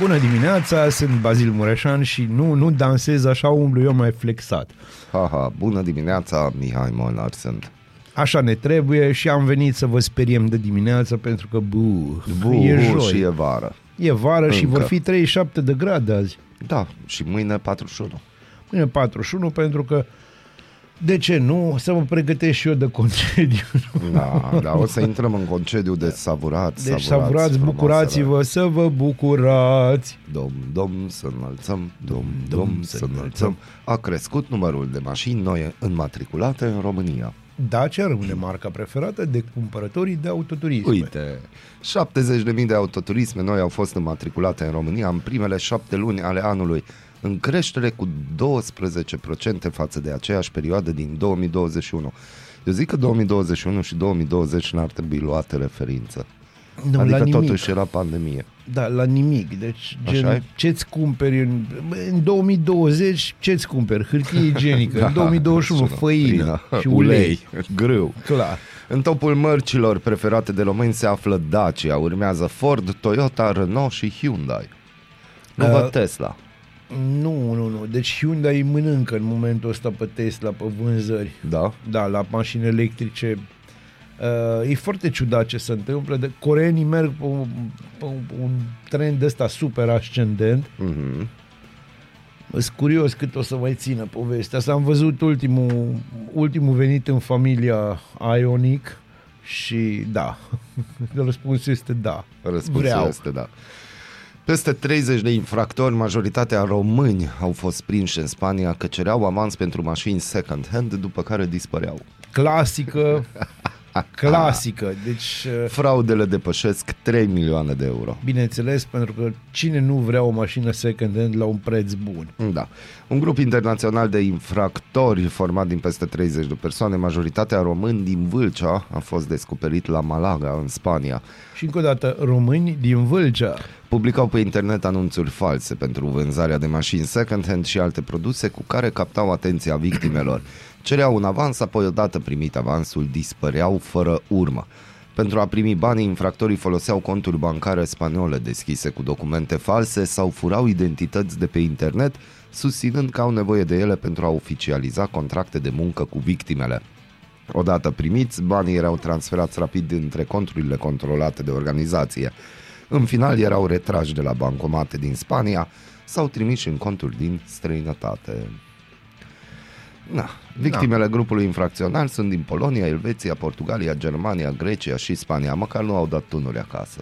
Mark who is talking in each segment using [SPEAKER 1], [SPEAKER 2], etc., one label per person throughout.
[SPEAKER 1] Bună dimineața, sunt Bazil Mureșan și nu, nu dansez așa, umblu eu mai flexat.
[SPEAKER 2] Haha, bună dimineața, Mihai Molnar sunt.
[SPEAKER 1] Așa ne trebuie și am venit să vă speriem de dimineață pentru că bu,
[SPEAKER 2] Bu,
[SPEAKER 1] e joi.
[SPEAKER 2] și e vară.
[SPEAKER 1] E vară și
[SPEAKER 2] Încă.
[SPEAKER 1] vor fi 37 de grade azi.
[SPEAKER 2] Da, și mâine 41.
[SPEAKER 1] Mâine 41 pentru că de ce nu? Să mă pregătesc și eu de concediu.
[SPEAKER 2] Da, da, o să intrăm în concediu de savurat,
[SPEAKER 1] Deci savurați, bucurați-vă să vă bucurați.
[SPEAKER 2] Dom, dom, să înălțăm, dom, dom, să înălțăm. A crescut numărul de mașini noi înmatriculate în România.
[SPEAKER 1] Dacia rămâne marca preferată de cumpărătorii de autoturisme.
[SPEAKER 2] Uite, 70.000 de autoturisme noi au fost înmatriculate în România în primele șapte luni ale anului, în creștere cu 12% față de aceeași perioadă din 2021. Eu zic că 2021 și 2020 n-ar trebui luate referință.
[SPEAKER 1] Nu,
[SPEAKER 2] adică
[SPEAKER 1] la nimic.
[SPEAKER 2] totuși era pandemie.
[SPEAKER 1] Da, la nimic. Deci,
[SPEAKER 2] Așa e?
[SPEAKER 1] gen, ce-ți cumperi în, în 2020, ce-ți cumperi? Hârtie igienică. în 2021,
[SPEAKER 2] sună.
[SPEAKER 1] făină
[SPEAKER 2] Făină,
[SPEAKER 1] și ulei.
[SPEAKER 2] grâu.
[SPEAKER 1] Clar.
[SPEAKER 2] În topul mărcilor preferate de români se află Dacia, urmează Ford, Toyota, Renault și Hyundai. Nu
[SPEAKER 1] Uh,
[SPEAKER 2] văd Tesla.
[SPEAKER 1] Nu, nu, nu. Deci Hyundai mănâncă în momentul ăsta pe Tesla, pe vânzări.
[SPEAKER 2] Da?
[SPEAKER 1] Da, la mașini electrice. Uh, e foarte ciudat ce se întâmplă. De, coreenii merg pe un, pe un, un trend ăsta super ascendent.
[SPEAKER 2] Mhm.
[SPEAKER 1] Sunt curios cât o să mai țină povestea asta. Am văzut ultimul, ultimul venit în familia Ionic și da, răspunsul este da.
[SPEAKER 2] Răspunsul
[SPEAKER 1] Vreau.
[SPEAKER 2] este da. Peste 30 de infractori, majoritatea români, au fost prinși în Spania că cereau avans pentru mașini second-hand, după care dispăreau.
[SPEAKER 1] Clasică, clasică. Deci, uh,
[SPEAKER 2] Fraudele depășesc 3 milioane de euro.
[SPEAKER 1] bineînțeles, pentru că cine nu vrea o mașină second-hand la un preț bun?
[SPEAKER 2] Da. Un grup internațional de infractori format din peste 30 de persoane, majoritatea români din Vâlcea, a fost descoperit la Malaga, în Spania.
[SPEAKER 1] Și încă o dată, români din Vâlcea.
[SPEAKER 2] Publicau pe internet anunțuri false pentru vânzarea de mașini second-hand și alte produse cu care captau atenția victimelor. Cereau un avans, apoi odată primit avansul, dispăreau fără urmă. Pentru a primi banii, infractorii foloseau conturi bancare spaniole deschise cu documente false sau furau identități de pe internet, susținând că au nevoie de ele pentru a oficializa contracte de muncă cu victimele. Odată primiți, banii erau transferați rapid între conturile controlate de organizație. În final erau retrași de la bancomate din Spania sau trimiși în conturi din străinătate. Na. Victimele da. grupului infracțional sunt din Polonia, Elveția, Portugalia, Germania, Grecia și Spania. Măcar nu au dat tunuri acasă.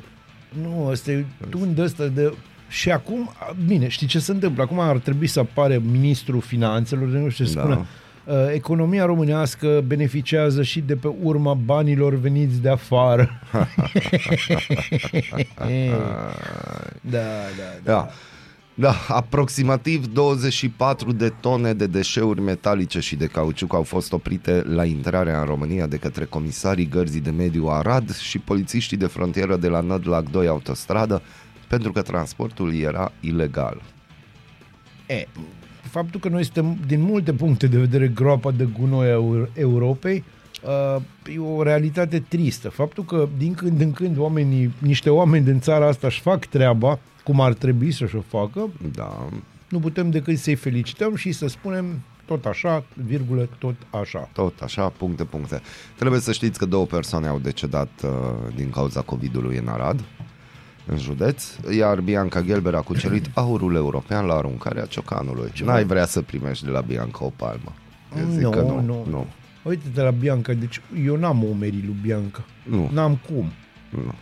[SPEAKER 1] Nu, ăsta e un de ăsta de... Și acum, bine, știi ce se întâmplă? Acum ar trebui să apare ministrul finanțelor, de nu știu ce să
[SPEAKER 2] Da.
[SPEAKER 1] spună. Uh, economia românească beneficiază și de pe urma banilor veniți de afară. Ei, da, da, da.
[SPEAKER 2] Da. Da, aproximativ 24 de tone de deșeuri metalice și de cauciuc au fost oprite la intrarea în România de către comisarii Gărzii de Mediu Arad și polițiștii de frontieră de la Nădlac 2 autostradă pentru că transportul era ilegal.
[SPEAKER 1] E, faptul că noi suntem din multe puncte de vedere groapa de gunoi a Eu- Europei uh, e o realitate tristă. Faptul că din când în când oamenii, niște oameni din țara asta își fac treaba cum ar trebui să-și o facă,
[SPEAKER 2] Da,
[SPEAKER 1] nu putem decât să-i felicităm și să spunem tot așa, virgulă, tot așa.
[SPEAKER 2] tot așa, puncte, puncte. Trebuie să știți că două persoane au decedat uh, din cauza COVID-ului în Arad, în județ, iar Bianca Gelber a cucerit aurul european la aruncarea ciocanului. N-ai vrea să primești de la Bianca o palmă. Eu zic
[SPEAKER 1] Nu,
[SPEAKER 2] că nu,
[SPEAKER 1] nu.
[SPEAKER 2] nu.
[SPEAKER 1] Uite-te la Bianca, deci eu n-am umerii lui Bianca.
[SPEAKER 2] Nu.
[SPEAKER 1] N-am cum.
[SPEAKER 2] nu.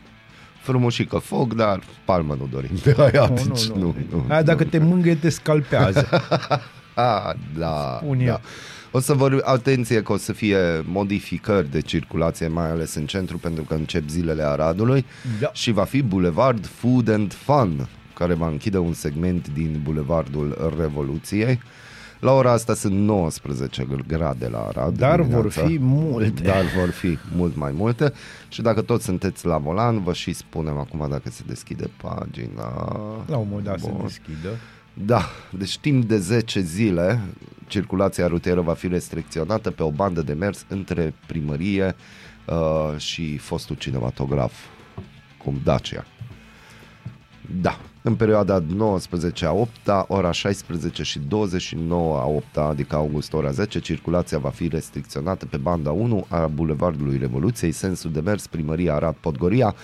[SPEAKER 2] Frumușică foc, dar palmă nu dorim de aia,
[SPEAKER 1] Nu,
[SPEAKER 2] deci
[SPEAKER 1] nu, nu.
[SPEAKER 2] nu, nu,
[SPEAKER 1] Aia dacă
[SPEAKER 2] nu.
[SPEAKER 1] te mângâie, te scalpează.
[SPEAKER 2] A, da,
[SPEAKER 1] Spun eu.
[SPEAKER 2] da. O să vă atenție că o să fie modificări de circulație, mai ales în centru, pentru că încep zilele Aradului
[SPEAKER 1] Da.
[SPEAKER 2] și va fi Boulevard Food and Fun. care va închide un segment din Bulevardul Revoluției. La ora asta sunt 19 grade la Arad.
[SPEAKER 1] Dar vor
[SPEAKER 2] dimineața.
[SPEAKER 1] fi multe.
[SPEAKER 2] Dar vor fi mult mai multe și dacă toți sunteți la volan, vă și spunem acum dacă se deschide pagina.
[SPEAKER 1] La un moment dat se
[SPEAKER 2] Bun.
[SPEAKER 1] deschidă.
[SPEAKER 2] Da, deci timp de 10 zile circulația rutieră va fi restricționată pe o bandă de mers între primărie uh, și fostul cinematograf, cum Dacia. Da, în perioada 19 a 8 ora 16 și 29 a 8 adică august ora 10, circulația va fi restricționată pe banda 1 a Bulevardului Revoluției, sensul de mers primăria Arad Podgoria,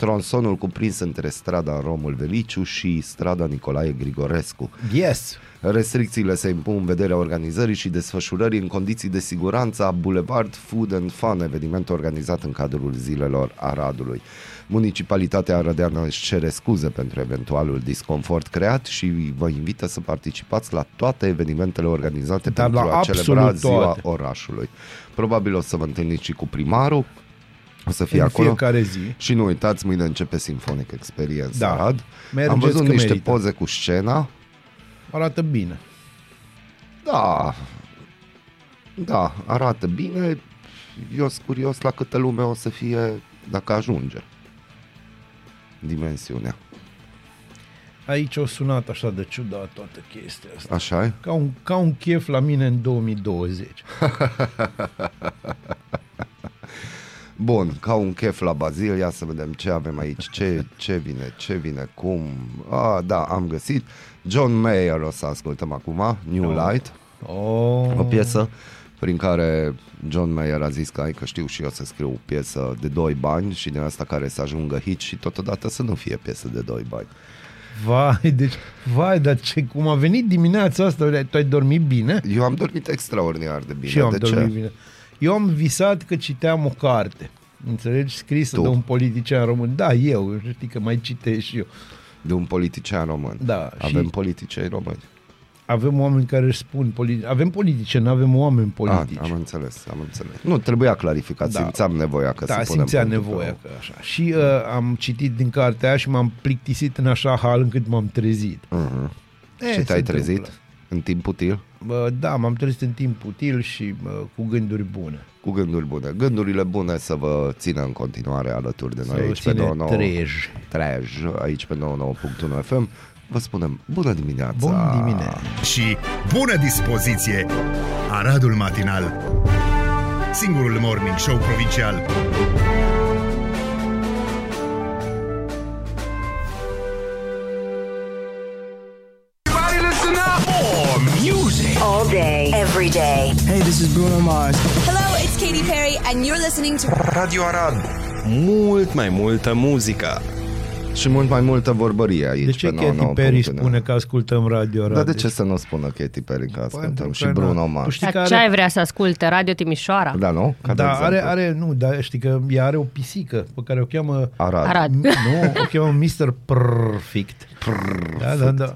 [SPEAKER 2] tronsonul cuprins între strada Romul Veliciu și strada Nicolae Grigorescu.
[SPEAKER 1] Yes!
[SPEAKER 2] Restricțiile se impun în vederea organizării și desfășurării în condiții de siguranță a Boulevard Food and Fun, eveniment organizat în cadrul zilelor Aradului. Municipalitatea arădeană își cere scuze pentru eventualul disconfort creat și vă invită să participați la toate evenimentele organizate
[SPEAKER 1] Dar
[SPEAKER 2] pentru
[SPEAKER 1] la
[SPEAKER 2] a celebra
[SPEAKER 1] absolut
[SPEAKER 2] ziua
[SPEAKER 1] toate.
[SPEAKER 2] orașului. Probabil o să vă întâlniți și cu primarul, o să fie
[SPEAKER 1] În
[SPEAKER 2] acolo.
[SPEAKER 1] fiecare zi.
[SPEAKER 2] Și nu uitați, mâine începe Symphonic Experience
[SPEAKER 1] Da.
[SPEAKER 2] Arad.
[SPEAKER 1] Mergeți
[SPEAKER 2] Am văzut
[SPEAKER 1] că
[SPEAKER 2] niște
[SPEAKER 1] merită.
[SPEAKER 2] poze cu scena,
[SPEAKER 1] Arată bine.
[SPEAKER 2] Da, da, arată bine. Eu sunt curios la câtă lume o să fie dacă ajunge dimensiunea.
[SPEAKER 1] Aici o sunat așa de ciudat toată chestia asta.
[SPEAKER 2] Așa e?
[SPEAKER 1] Ca un, ca un chef la mine în 2020.
[SPEAKER 2] Bun, ca un chef la Bazil, ia să vedem ce avem aici, ce, ce vine, ce vine, cum. Ah, da, am găsit. John Mayer o să ascultăm acum, New Light,
[SPEAKER 1] Oh.
[SPEAKER 2] o piesă prin care John Mayer a zis că, hai că știu și eu să scriu o piesă de doi bani și din asta care să ajungă hit și totodată să nu fie piesă de doi bani.
[SPEAKER 1] Vai, deci, vai, dar ce, cum a venit dimineața asta, tu ai dormit bine?
[SPEAKER 2] Eu am dormit extraordinar de bine.
[SPEAKER 1] și eu am
[SPEAKER 2] de
[SPEAKER 1] dormit
[SPEAKER 2] ce?
[SPEAKER 1] bine. Eu am visat că citeam o carte, înțelegi, scrisă
[SPEAKER 2] Tu.
[SPEAKER 1] de un politician român. Da, eu, știi că mai citesc și eu.
[SPEAKER 2] De un politician român.
[SPEAKER 1] Da,
[SPEAKER 2] Avem
[SPEAKER 1] și-
[SPEAKER 2] politicieni români.
[SPEAKER 1] Avem oameni care își spun, politi- avem politicieni, nu avem oameni
[SPEAKER 2] Ah,
[SPEAKER 1] politici.
[SPEAKER 2] am înțeles, am înțeles. Nu, trebuia clarificat,
[SPEAKER 1] Da.
[SPEAKER 2] simțeam nevoia că
[SPEAKER 1] da,
[SPEAKER 2] să punem
[SPEAKER 1] simțea
[SPEAKER 2] punctul pe
[SPEAKER 1] nevoia
[SPEAKER 2] O.
[SPEAKER 1] că așa. Și uh, am citit din cartea aia și m-am plictisit în așa hal încât m-am trezit.
[SPEAKER 2] Mhm.
[SPEAKER 1] E,
[SPEAKER 2] Și
[SPEAKER 1] se
[SPEAKER 2] te-ai trezit
[SPEAKER 1] întâmplă.
[SPEAKER 2] În timp util?
[SPEAKER 1] Bă, da, m-am trezit în timp util și bă, cu gânduri bune.
[SPEAKER 2] Cu gânduri bune. Gândurile bune să vă țină în continuare alături de noi
[SPEAKER 1] Să
[SPEAKER 2] aici pe
[SPEAKER 1] ține
[SPEAKER 2] 99.
[SPEAKER 1] trej.
[SPEAKER 2] Trej, aici pe 99.1 FM. Vă spunem bună dimineața!
[SPEAKER 1] Bun dimineața!
[SPEAKER 3] și bună dispoziție. Aradul Matinal Singurul Morning Show Provincial
[SPEAKER 4] every day.
[SPEAKER 5] Hey, this is Bruno Mars.
[SPEAKER 6] Hello, it's Katy Perry, and you're listening to
[SPEAKER 7] Radio Arad. Mult mai multă muzică.
[SPEAKER 2] Și mult mai multă vorbărie aici
[SPEAKER 1] De ce
[SPEAKER 2] pe
[SPEAKER 1] Katy
[SPEAKER 2] 99.1.
[SPEAKER 1] Perry spune că ascultăm radio?
[SPEAKER 2] Dar de
[SPEAKER 1] radio?
[SPEAKER 2] ce să nu spună Katy Perry că ascultăm
[SPEAKER 1] Pentru
[SPEAKER 2] și
[SPEAKER 1] că,
[SPEAKER 2] Bruno
[SPEAKER 1] na,
[SPEAKER 2] Mars?
[SPEAKER 1] Tu știi că
[SPEAKER 8] Dar ce
[SPEAKER 1] are,
[SPEAKER 8] ai vrea să asculte? Radio Timișoara?
[SPEAKER 2] Da, nu? Ca de
[SPEAKER 1] da,
[SPEAKER 2] exemplu.
[SPEAKER 1] are, are, nu, da, știi că ea are o pisică pe care o cheamă
[SPEAKER 2] Arad.
[SPEAKER 8] Arad.
[SPEAKER 1] Nu, o cheamă Mr. Perfect. Da, da, da.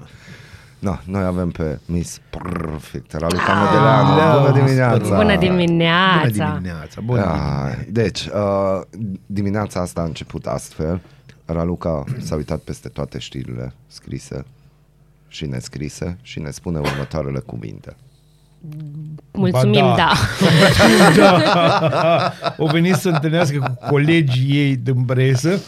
[SPEAKER 2] Da, noi avem pe Miss Perfect, Raluca
[SPEAKER 8] Ah,
[SPEAKER 2] Medeleanu.
[SPEAKER 1] da,
[SPEAKER 2] Bună
[SPEAKER 1] Miss
[SPEAKER 2] dimineața!
[SPEAKER 8] Bună
[SPEAKER 1] Bună
[SPEAKER 8] dimineața!
[SPEAKER 1] dimineața, bună
[SPEAKER 2] Ah,
[SPEAKER 1] dimineața.
[SPEAKER 2] deci, uh, dimineața asta a început astfel. Raluca s-a uitat peste toate știrile scrise și nescrise și ne spune următoarele cuvinte.
[SPEAKER 8] Mulțumim,
[SPEAKER 1] Ba
[SPEAKER 8] da.
[SPEAKER 1] da. O venit să întâlnească cu colegii ei din presă.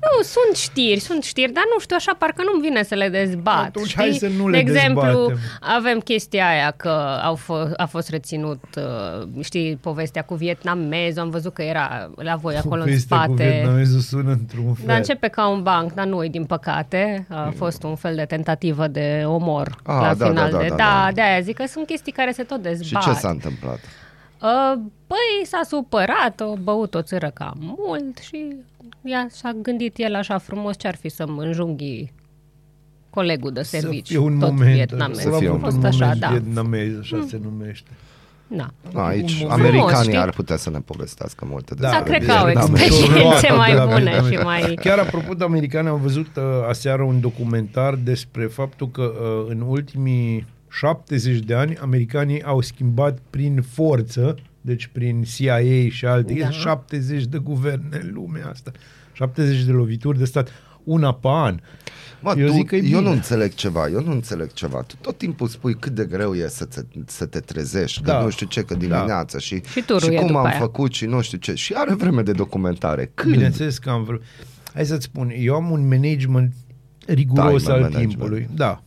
[SPEAKER 8] Nu, sunt știri, sunt știri, dar nu știu, așa parcă nu-mi vine să le dezbat.
[SPEAKER 1] Atunci
[SPEAKER 8] știi?
[SPEAKER 1] hai să nu le
[SPEAKER 8] De exemplu,
[SPEAKER 1] dezbatem.
[SPEAKER 8] avem chestia aia că au f- a fost reținut, uh, știi, povestea cu vietnamezul, am văzut că era la voi acolo în
[SPEAKER 1] Povestea cu
[SPEAKER 8] spate.
[SPEAKER 1] vietnamezul sună într-un fel.
[SPEAKER 8] Dar începe ca un banc, dar nu din păcate. A fost un fel de tentativă de omor
[SPEAKER 2] Ah,
[SPEAKER 8] la
[SPEAKER 2] da,
[SPEAKER 8] final.
[SPEAKER 2] da, da,
[SPEAKER 8] de,
[SPEAKER 2] da,
[SPEAKER 8] da,
[SPEAKER 2] da.
[SPEAKER 8] de aia zic că sunt chestii care se tot
[SPEAKER 2] Și
[SPEAKER 8] dezbat.
[SPEAKER 2] ce s-a întâmplat?
[SPEAKER 8] Uh, Păi s-a supărat, a băut o țără cam mult și ea și-a gândit el așa frumos ce ar fi să-mi înjunghi colegul de
[SPEAKER 1] să
[SPEAKER 8] serviciu,
[SPEAKER 1] fie un
[SPEAKER 8] tot
[SPEAKER 1] moment,
[SPEAKER 8] vietnamez.
[SPEAKER 2] să fie
[SPEAKER 8] a
[SPEAKER 2] un
[SPEAKER 8] fost
[SPEAKER 1] un
[SPEAKER 8] așa,
[SPEAKER 1] moment
[SPEAKER 8] da.
[SPEAKER 1] vietnamez, așa se numește.
[SPEAKER 8] da.
[SPEAKER 2] Na, aici
[SPEAKER 1] un moment.
[SPEAKER 2] americanii
[SPEAKER 8] Frumos, știi?
[SPEAKER 2] ar putea să ne povestească multe
[SPEAKER 1] Da,
[SPEAKER 8] Sau
[SPEAKER 2] despre
[SPEAKER 8] cred că au
[SPEAKER 2] vietnamezi.
[SPEAKER 8] experiențe
[SPEAKER 1] Am
[SPEAKER 8] mai
[SPEAKER 1] luat de la
[SPEAKER 8] bune
[SPEAKER 1] vietnamezi.
[SPEAKER 8] și mai...
[SPEAKER 1] Chiar apropo de americani, am văzut uh, aseară un documentar despre faptul că uh, în ultimii 70 de ani americanii au schimbat prin forță, deci prin CIA și alte,
[SPEAKER 8] Da.
[SPEAKER 1] da. 70 de guverne în lumea asta, 70 de lovituri de stat, una pe an.
[SPEAKER 2] Mă,
[SPEAKER 1] eu
[SPEAKER 2] tu,
[SPEAKER 1] zic că e
[SPEAKER 2] eu
[SPEAKER 1] bine.
[SPEAKER 2] nu înțeleg ceva, eu nu înțeleg ceva. Tu tot timpul spui cât de greu e să te, să te trezești, că
[SPEAKER 1] Da.
[SPEAKER 2] nu știu ce, că dimineața și,
[SPEAKER 8] Și turul
[SPEAKER 2] și
[SPEAKER 8] e
[SPEAKER 2] cum
[SPEAKER 8] după
[SPEAKER 2] am
[SPEAKER 8] aia.
[SPEAKER 2] făcut și nu știu ce. Și are vreme de documentare. Când?
[SPEAKER 1] Bineînțeles că am vrut. Hai să-ți spun, eu am un management riguros
[SPEAKER 2] Timer
[SPEAKER 1] al
[SPEAKER 2] management.
[SPEAKER 1] timpului. Da.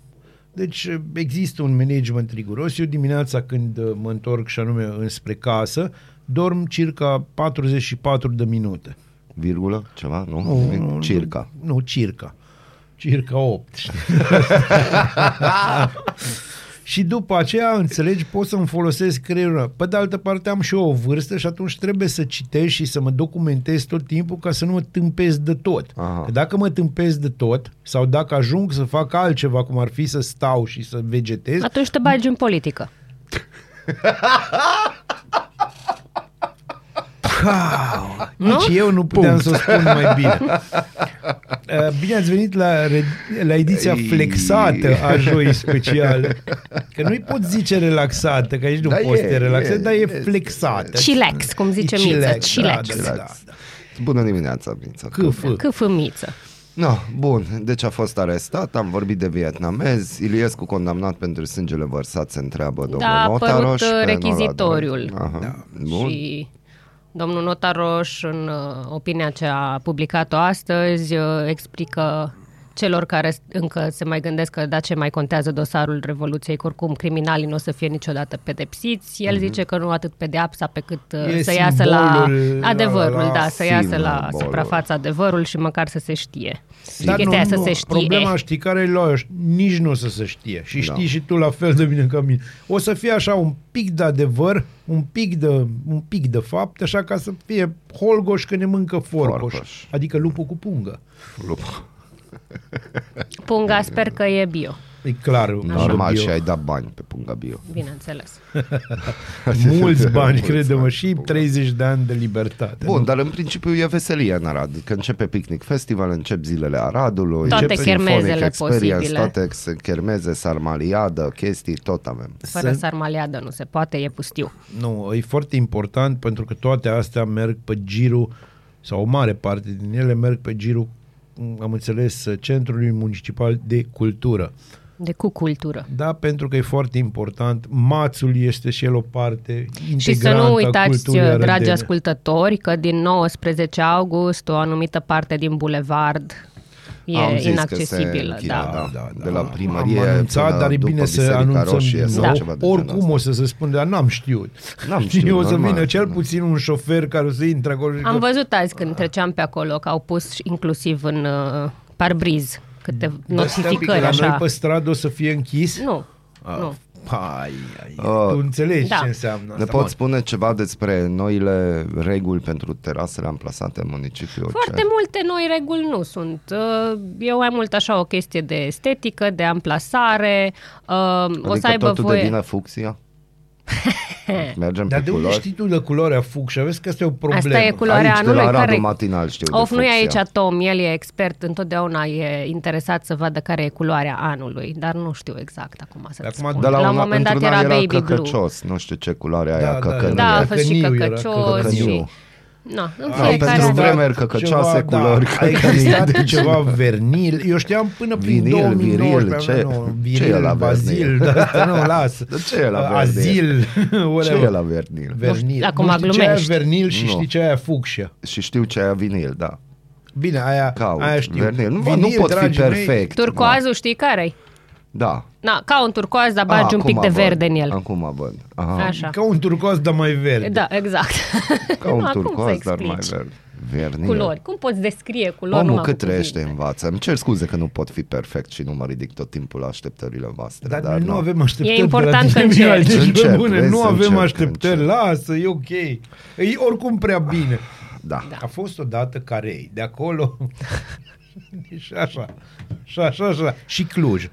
[SPEAKER 1] Deci există un management riguros. Eu dimineața când uh, mă întorc și anume înspre casă, dorm circa 44 de minute.
[SPEAKER 2] Virgulă? Ceva? Nu?
[SPEAKER 1] Nu,
[SPEAKER 2] Nimic?
[SPEAKER 1] nu,
[SPEAKER 2] Circa.
[SPEAKER 1] Nu, nu, circa. Circa 8. știi? și după aceea, înțelegi, pot să-mi folosesc creierul. Pe de altă parte, am și eu o vârstă și atunci trebuie să citesc și să mă documentez tot timpul ca să nu mă tâmpesc de tot.
[SPEAKER 2] Aha.
[SPEAKER 1] Că dacă mă tâmpesc de tot sau dacă ajung să fac altceva, cum ar fi să stau și să vegetez,
[SPEAKER 8] Atunci te bagi în politică.
[SPEAKER 1] Nici eu nu puteam să o spun mai bine. Uh, Bine ați venit la, re- la ediția
[SPEAKER 2] Ei.
[SPEAKER 1] flexată a joi special. Că nu-i pot zice relaxată, că aici nu
[SPEAKER 2] Da,
[SPEAKER 1] poți
[SPEAKER 2] e,
[SPEAKER 1] să te relaxezi,
[SPEAKER 2] e,
[SPEAKER 1] dar e
[SPEAKER 2] e,
[SPEAKER 1] flexată.
[SPEAKER 8] Chillax, cum zice
[SPEAKER 1] E
[SPEAKER 8] Miță,
[SPEAKER 1] chillax,
[SPEAKER 8] chillax.
[SPEAKER 1] Da, da, da,
[SPEAKER 2] Chillax.
[SPEAKER 1] da.
[SPEAKER 2] Bună dimineața, Mița.
[SPEAKER 1] Câf.
[SPEAKER 8] Câfâmiță.
[SPEAKER 2] No, bun, deci a fost arestat, am vorbit de vietnamez, Iliescu condamnat pentru sângele vărsat, se întreabă domnul
[SPEAKER 8] Da, a apărut
[SPEAKER 2] Notaroș.
[SPEAKER 8] uh,
[SPEAKER 2] pe
[SPEAKER 8] rechizitoriul.
[SPEAKER 2] Aha, da. Bun.
[SPEAKER 8] Și domnul Notaroș, în uh, opinia ce a publicat-o astăzi, uh, explică celor care s- încă se mai gândesc că da, ce mai contează dosarul Revoluției, că oricum criminalii nu o să fie niciodată pedepsiți. El zice că nu atât pedeapsa pe cât uh,
[SPEAKER 1] Mhm. E
[SPEAKER 8] să iasă la
[SPEAKER 1] simbolul,
[SPEAKER 8] adevărul,
[SPEAKER 1] la- la-
[SPEAKER 8] da, să iasă la
[SPEAKER 2] simbolul.
[SPEAKER 8] suprafața adevărul și măcar să se știe.
[SPEAKER 1] Dar
[SPEAKER 8] Chestia aia să se știe.
[SPEAKER 1] Problema știi care e la nici nu o să se știe. Și știi și tu la fel de bine ca mine. O să fie așa un pic de adevăr, un pic de, un pic de fapt, așa ca să fie holgoș că ne mâncă forcoș.
[SPEAKER 2] Forcoș.
[SPEAKER 1] Adică lupul cu pungă.
[SPEAKER 2] Lup.
[SPEAKER 8] Punga sper că e bio,
[SPEAKER 1] E clar.
[SPEAKER 2] Normal
[SPEAKER 1] bio.
[SPEAKER 2] și ai dat bani pe Punga Bio.
[SPEAKER 8] bineînțeles.
[SPEAKER 1] Mulți bani,
[SPEAKER 2] Mulți
[SPEAKER 1] crede-mă,
[SPEAKER 2] bani,
[SPEAKER 1] și
[SPEAKER 2] Punga.
[SPEAKER 1] 30 de ani de libertate.
[SPEAKER 2] Bun,
[SPEAKER 1] nu?
[SPEAKER 2] dar în principiu e veselie în Arad. Că începe Picnic Festival, încep zilele Aradului,
[SPEAKER 8] Toate
[SPEAKER 2] încep
[SPEAKER 8] chermezele
[SPEAKER 2] Symphonic Experience,
[SPEAKER 8] posibile.
[SPEAKER 2] toate ex- chermeze, sarmaliadă, chestii, tot avem.
[SPEAKER 8] Fără sarmaliadă nu se poate, e pustiu.
[SPEAKER 1] Nu, e foarte important pentru că toate astea merg pe girul, sau o mare parte din ele merg pe girul, am înțeles, Centrului Municipal de Cultură.
[SPEAKER 8] De cu cultură.
[SPEAKER 1] Da, pentru că e foarte important. Mațul este și el o parte
[SPEAKER 8] Și să
[SPEAKER 1] integrantă
[SPEAKER 8] nu
[SPEAKER 1] a
[SPEAKER 8] uitați,
[SPEAKER 1] culturii
[SPEAKER 8] dragi
[SPEAKER 1] arădene.
[SPEAKER 8] ascultători, că din 19 august o anumită parte din bulevard e
[SPEAKER 2] Am zis că
[SPEAKER 8] inaccesibilă.
[SPEAKER 2] se închide,
[SPEAKER 8] da.
[SPEAKER 2] da. De la primărie
[SPEAKER 1] Am anunțat,
[SPEAKER 2] până
[SPEAKER 1] dar e
[SPEAKER 2] după
[SPEAKER 1] bine să
[SPEAKER 2] Biserica
[SPEAKER 1] anunțăm
[SPEAKER 2] Roșie
[SPEAKER 1] din
[SPEAKER 2] sau
[SPEAKER 1] nou.
[SPEAKER 2] ceva de genul
[SPEAKER 1] Oricum
[SPEAKER 2] ăsta.
[SPEAKER 1] o să se spune, dar n-am știut.
[SPEAKER 2] N-am
[SPEAKER 1] Știi,
[SPEAKER 2] știut,
[SPEAKER 1] o să
[SPEAKER 2] normal.
[SPEAKER 1] vină cel puțin un șofer care o să intre acolo și
[SPEAKER 8] Am
[SPEAKER 1] că-
[SPEAKER 8] văzut azi când treceam pe acolo că au pus inclusiv în uh, parbriz câte
[SPEAKER 1] Dar stai un pic,
[SPEAKER 8] notificări
[SPEAKER 1] La noi
[SPEAKER 8] așa.
[SPEAKER 1] pe stradă o să fie închis?
[SPEAKER 8] Nu,
[SPEAKER 1] Ah,
[SPEAKER 8] nu.
[SPEAKER 1] Hai, hai,
[SPEAKER 2] Uh,
[SPEAKER 1] tu înțelegi
[SPEAKER 8] da.
[SPEAKER 1] ce înseamnă
[SPEAKER 2] Ne
[SPEAKER 1] asta.
[SPEAKER 2] poți
[SPEAKER 1] Bun.
[SPEAKER 2] spune ceva despre noile reguli pentru terasele amplasate în municipiul
[SPEAKER 8] Foarte
[SPEAKER 2] Ocean?
[SPEAKER 8] multe noi reguli nu sunt. Uh, E mai mult așa o chestie de estetică, de amplasare. Uh,
[SPEAKER 2] Adică
[SPEAKER 8] o să aibă
[SPEAKER 2] totul
[SPEAKER 8] voie...
[SPEAKER 2] devine fucsia? Mergem
[SPEAKER 1] Dar
[SPEAKER 2] pe
[SPEAKER 1] de unde
[SPEAKER 2] culori?
[SPEAKER 1] știi tu de culoarea fucsia? Vezi că asta e o problemă.
[SPEAKER 8] Asta e culoarea
[SPEAKER 2] Aici, de
[SPEAKER 8] anului
[SPEAKER 2] la
[SPEAKER 8] care...
[SPEAKER 2] Radu Matinal știu
[SPEAKER 8] Of,
[SPEAKER 2] de
[SPEAKER 8] nu e
[SPEAKER 2] fucsia.
[SPEAKER 8] aici Tom, el e expert, întotdeauna e interesat să vadă care e culoarea anului, dar nu știu exact acum să
[SPEAKER 1] Acum,
[SPEAKER 8] spun.
[SPEAKER 2] De la,
[SPEAKER 8] la un
[SPEAKER 2] una-
[SPEAKER 8] moment dat
[SPEAKER 2] într-una
[SPEAKER 8] era
[SPEAKER 2] era
[SPEAKER 8] baby blue.
[SPEAKER 2] căcăcios, nu știu ce culoare
[SPEAKER 1] Da,
[SPEAKER 2] aia,
[SPEAKER 1] da,
[SPEAKER 2] căcănie.
[SPEAKER 8] Da, a fost și
[SPEAKER 1] Căcăniu era,
[SPEAKER 8] căcăcios
[SPEAKER 2] căcăniu.
[SPEAKER 8] și... No, în
[SPEAKER 2] Da,
[SPEAKER 8] fiecare...
[SPEAKER 2] pentru
[SPEAKER 1] existat
[SPEAKER 2] vremuri căcăcioase,
[SPEAKER 1] ceva,
[SPEAKER 2] culori,
[SPEAKER 1] Da, a existat
[SPEAKER 2] căcănii.
[SPEAKER 1] ceva vernil. Eu știam până prin
[SPEAKER 2] Vinil,
[SPEAKER 1] 2019.
[SPEAKER 2] viril, ce-
[SPEAKER 1] nu,
[SPEAKER 2] ce e
[SPEAKER 1] viril,
[SPEAKER 2] la
[SPEAKER 1] bazil,
[SPEAKER 2] vernil?
[SPEAKER 1] dar asta nu, lasă.
[SPEAKER 2] Dar ce e la vernil?
[SPEAKER 1] Azil,
[SPEAKER 2] Ce
[SPEAKER 1] whatever.
[SPEAKER 2] e la vernil?
[SPEAKER 1] Vernil.
[SPEAKER 8] Acum
[SPEAKER 1] nu știi ce aia
[SPEAKER 8] glumești.
[SPEAKER 1] vernil și
[SPEAKER 2] Nu.
[SPEAKER 1] știi ce aia fucsia.
[SPEAKER 2] Și știu ce e vinil, da.
[SPEAKER 1] Bine, aia,
[SPEAKER 2] Caut,
[SPEAKER 1] aia știu.
[SPEAKER 2] vernil. Nu,
[SPEAKER 1] Vinil,
[SPEAKER 2] nu pot fi
[SPEAKER 1] dragii mei,
[SPEAKER 2] perfect.
[SPEAKER 8] Turcoazul știi care
[SPEAKER 2] Da.
[SPEAKER 8] Na, ca un turcoaz, dar
[SPEAKER 2] Ah,
[SPEAKER 8] bagi un pic
[SPEAKER 2] acum
[SPEAKER 8] de
[SPEAKER 2] văd.
[SPEAKER 8] verde în el.
[SPEAKER 2] Acum văd. Aha.
[SPEAKER 8] Așa.
[SPEAKER 1] Ca un turcoaz, dar mai verde.
[SPEAKER 8] Da, exact.
[SPEAKER 2] Ca un
[SPEAKER 8] Nu, acum să
[SPEAKER 2] turcoaz, dar mai
[SPEAKER 8] explici.
[SPEAKER 2] verde. Vernil.
[SPEAKER 8] Culori. Cum poți descrie culori?
[SPEAKER 2] Omul
[SPEAKER 8] numai
[SPEAKER 2] cât
[SPEAKER 8] cu
[SPEAKER 2] trăiește
[SPEAKER 8] cuvinte?
[SPEAKER 2] învață. Îmi cer scuze că nu pot fi perfect și nu mă ridic tot timpul la așteptările voastre.
[SPEAKER 1] Dar,
[SPEAKER 2] Dar,
[SPEAKER 1] noi nu
[SPEAKER 2] nu.
[SPEAKER 1] avem așteptări
[SPEAKER 8] E important
[SPEAKER 1] de la
[SPEAKER 8] că
[SPEAKER 1] tine,
[SPEAKER 8] încerci.
[SPEAKER 1] Mihai, Deci,
[SPEAKER 2] Încerc,
[SPEAKER 1] bă, bune,
[SPEAKER 2] vezi
[SPEAKER 1] nu
[SPEAKER 2] să
[SPEAKER 1] avem
[SPEAKER 2] încerc,
[SPEAKER 1] așteptări,
[SPEAKER 2] încerc.
[SPEAKER 1] lasă, e ok. E oricum prea bine.
[SPEAKER 2] Da.
[SPEAKER 1] A fost odată Carei, de acolo și așa, și așa, așa, și Cluj.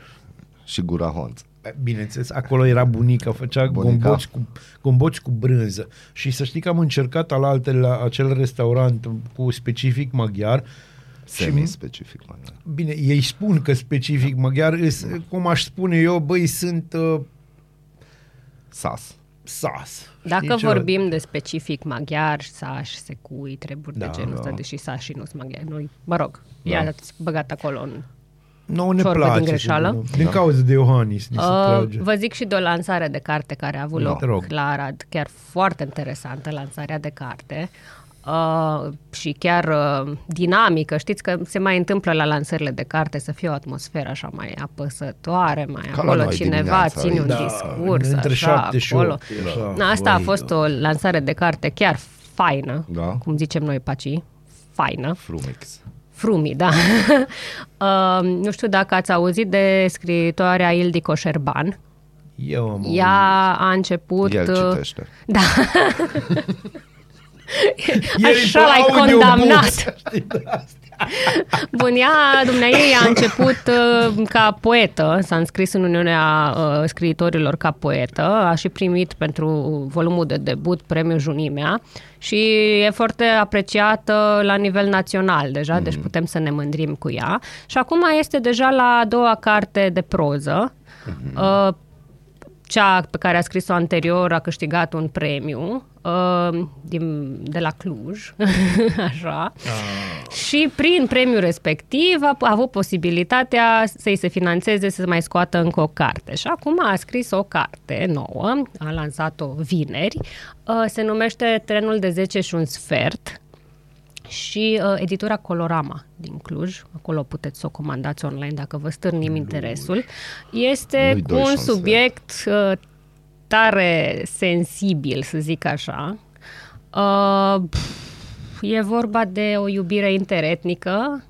[SPEAKER 2] Și gura honț.
[SPEAKER 1] Bineînțeles, acolo era bunica, făcea
[SPEAKER 2] Bunica.
[SPEAKER 1] gomboci cu, gomboci cu brânză. Și să știi că am încercat alaltă la acel restaurant cu specific maghiar.
[SPEAKER 2] Semi-specific. mai mult.
[SPEAKER 1] Bine, ei spun că specific maghiar, îs, cum aș spune eu, băi, sunt uh,
[SPEAKER 2] Sas.
[SPEAKER 1] sas.
[SPEAKER 8] Dacă
[SPEAKER 1] Știi ce-
[SPEAKER 8] vorbim de specific maghiar, saș, secui, treburi
[SPEAKER 1] Da,
[SPEAKER 8] de genul ăsta,
[SPEAKER 2] da.
[SPEAKER 8] deși sașii nu sunt maghiari. Noi, mă rog,
[SPEAKER 2] Da.
[SPEAKER 8] ia ați băgat acolo în...
[SPEAKER 1] Nouă ne
[SPEAKER 8] ciorbă
[SPEAKER 1] place.
[SPEAKER 8] din greșeală.
[SPEAKER 1] să vedem. Din cauza de Iohannis ni se
[SPEAKER 8] Uh,
[SPEAKER 1] trage.
[SPEAKER 8] vă zic și de o lansare de carte care a avut
[SPEAKER 1] Da.
[SPEAKER 8] loc
[SPEAKER 1] Te rog.
[SPEAKER 8] la Arad. Chiar foarte interesantă lansarea de carte. Uh, și chiar uh, dinamică. Știți că se mai întâmplă la lansările de carte să fie o atmosferă așa mai apăsătoare, mai
[SPEAKER 2] Ca la
[SPEAKER 8] acolo
[SPEAKER 2] noi
[SPEAKER 8] cineva
[SPEAKER 2] dimineața
[SPEAKER 8] ține un
[SPEAKER 2] aici.
[SPEAKER 1] Da,
[SPEAKER 8] discurs
[SPEAKER 1] între
[SPEAKER 8] așa,
[SPEAKER 1] șapte și
[SPEAKER 8] acolo.
[SPEAKER 1] opt, e așa,
[SPEAKER 8] Na, Asta a
[SPEAKER 1] vai,
[SPEAKER 8] fost
[SPEAKER 1] da.
[SPEAKER 8] o lansare de carte chiar faină,
[SPEAKER 2] Da.
[SPEAKER 8] cum zicem noi paci, faină.
[SPEAKER 2] Frumix.
[SPEAKER 8] Frumi, da. uh, nu știu dacă ați auzit de scriitoarea Ildiko Șerban.
[SPEAKER 1] Eu am
[SPEAKER 8] Ea a început...
[SPEAKER 2] El
[SPEAKER 8] uh,
[SPEAKER 2] citește.
[SPEAKER 8] Da.
[SPEAKER 1] El e
[SPEAKER 8] Așa
[SPEAKER 1] pe
[SPEAKER 8] l-ai
[SPEAKER 1] audiobook,
[SPEAKER 8] condamnat.
[SPEAKER 1] știi, de astea.
[SPEAKER 8] Bun, ea, dumneai, a început uh, ca poetă, s-a înscris în Uniunea uh, Scriitorilor ca poetă, a și primit pentru volumul de debut premiul Junimea și e foarte apreciată la nivel național deja, mm. deci putem să ne mândrim cu ea. Și acum este deja la a doua carte de proză, uh, cea pe care a scris-o anterior a câștigat un premiu uh, din, de la Cluj, așa. Și prin premiul respectiv a, a avut posibilitatea să-i se financeze să mai scoată încă o carte. Și acum a scris o carte nouă, a lansat-o vineri, uh, se numește Trenul de 10 și un sfert și uh, editura Colorama din Cluj, acolo puteți să o comandați online dacă vă stârnim interesul. Este
[SPEAKER 2] Nu-i
[SPEAKER 8] cu
[SPEAKER 2] doi și
[SPEAKER 8] un
[SPEAKER 2] un sfert.
[SPEAKER 8] subiect uh, tare sensibil, să zic așa. Uh, pf, e vorba de o iubire interetnică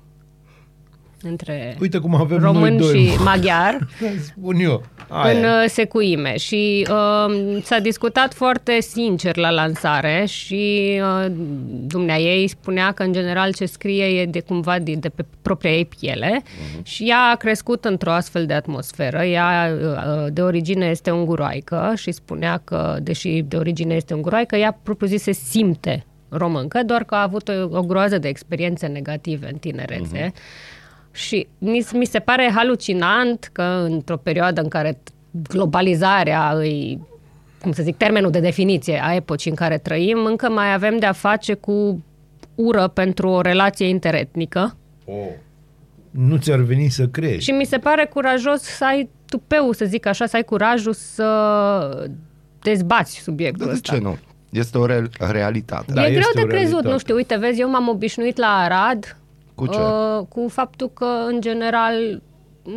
[SPEAKER 8] între
[SPEAKER 1] Uite cum avem
[SPEAKER 8] român
[SPEAKER 1] noi doi.
[SPEAKER 8] și maghiar
[SPEAKER 1] Spun eu. Aia.
[SPEAKER 8] în uh, secuime și uh, s-a discutat foarte sincer la lansare și uh, dumnea ei spunea că în general ce scrie e de cumva de, de pe propria ei piele uh-huh. și ea a crescut într-o astfel de atmosferă. Ea uh, de origine este unguroaică și spunea că, deși de origine este unguroaică, ea propriu-zis se simte româncă, doar că a avut o, o groază de experiențe negative în tinerețe. Uh-huh. Și mi, mi se pare halucinant că într-o perioadă în care globalizarea îi, cum să zic, termenul de definiție a epocii în care trăim, încă mai avem de-a face cu ură pentru o relație interetnică.
[SPEAKER 1] Nu ți-ar veni să crești.
[SPEAKER 8] Și mi se pare curajos să ai tupeu, să zic așa, să ai curajul să dezbați subiectul
[SPEAKER 2] Dar de
[SPEAKER 8] ăsta.
[SPEAKER 2] ce nu? Este o re- realitate.
[SPEAKER 1] Da,
[SPEAKER 8] e greu
[SPEAKER 1] este
[SPEAKER 8] de
[SPEAKER 1] o
[SPEAKER 8] crezut,
[SPEAKER 1] realitate.
[SPEAKER 8] nu știu, uite, vezi, eu m-am obișnuit la Arad
[SPEAKER 2] Cu ce?
[SPEAKER 8] Uh, cu faptul că, în general, m,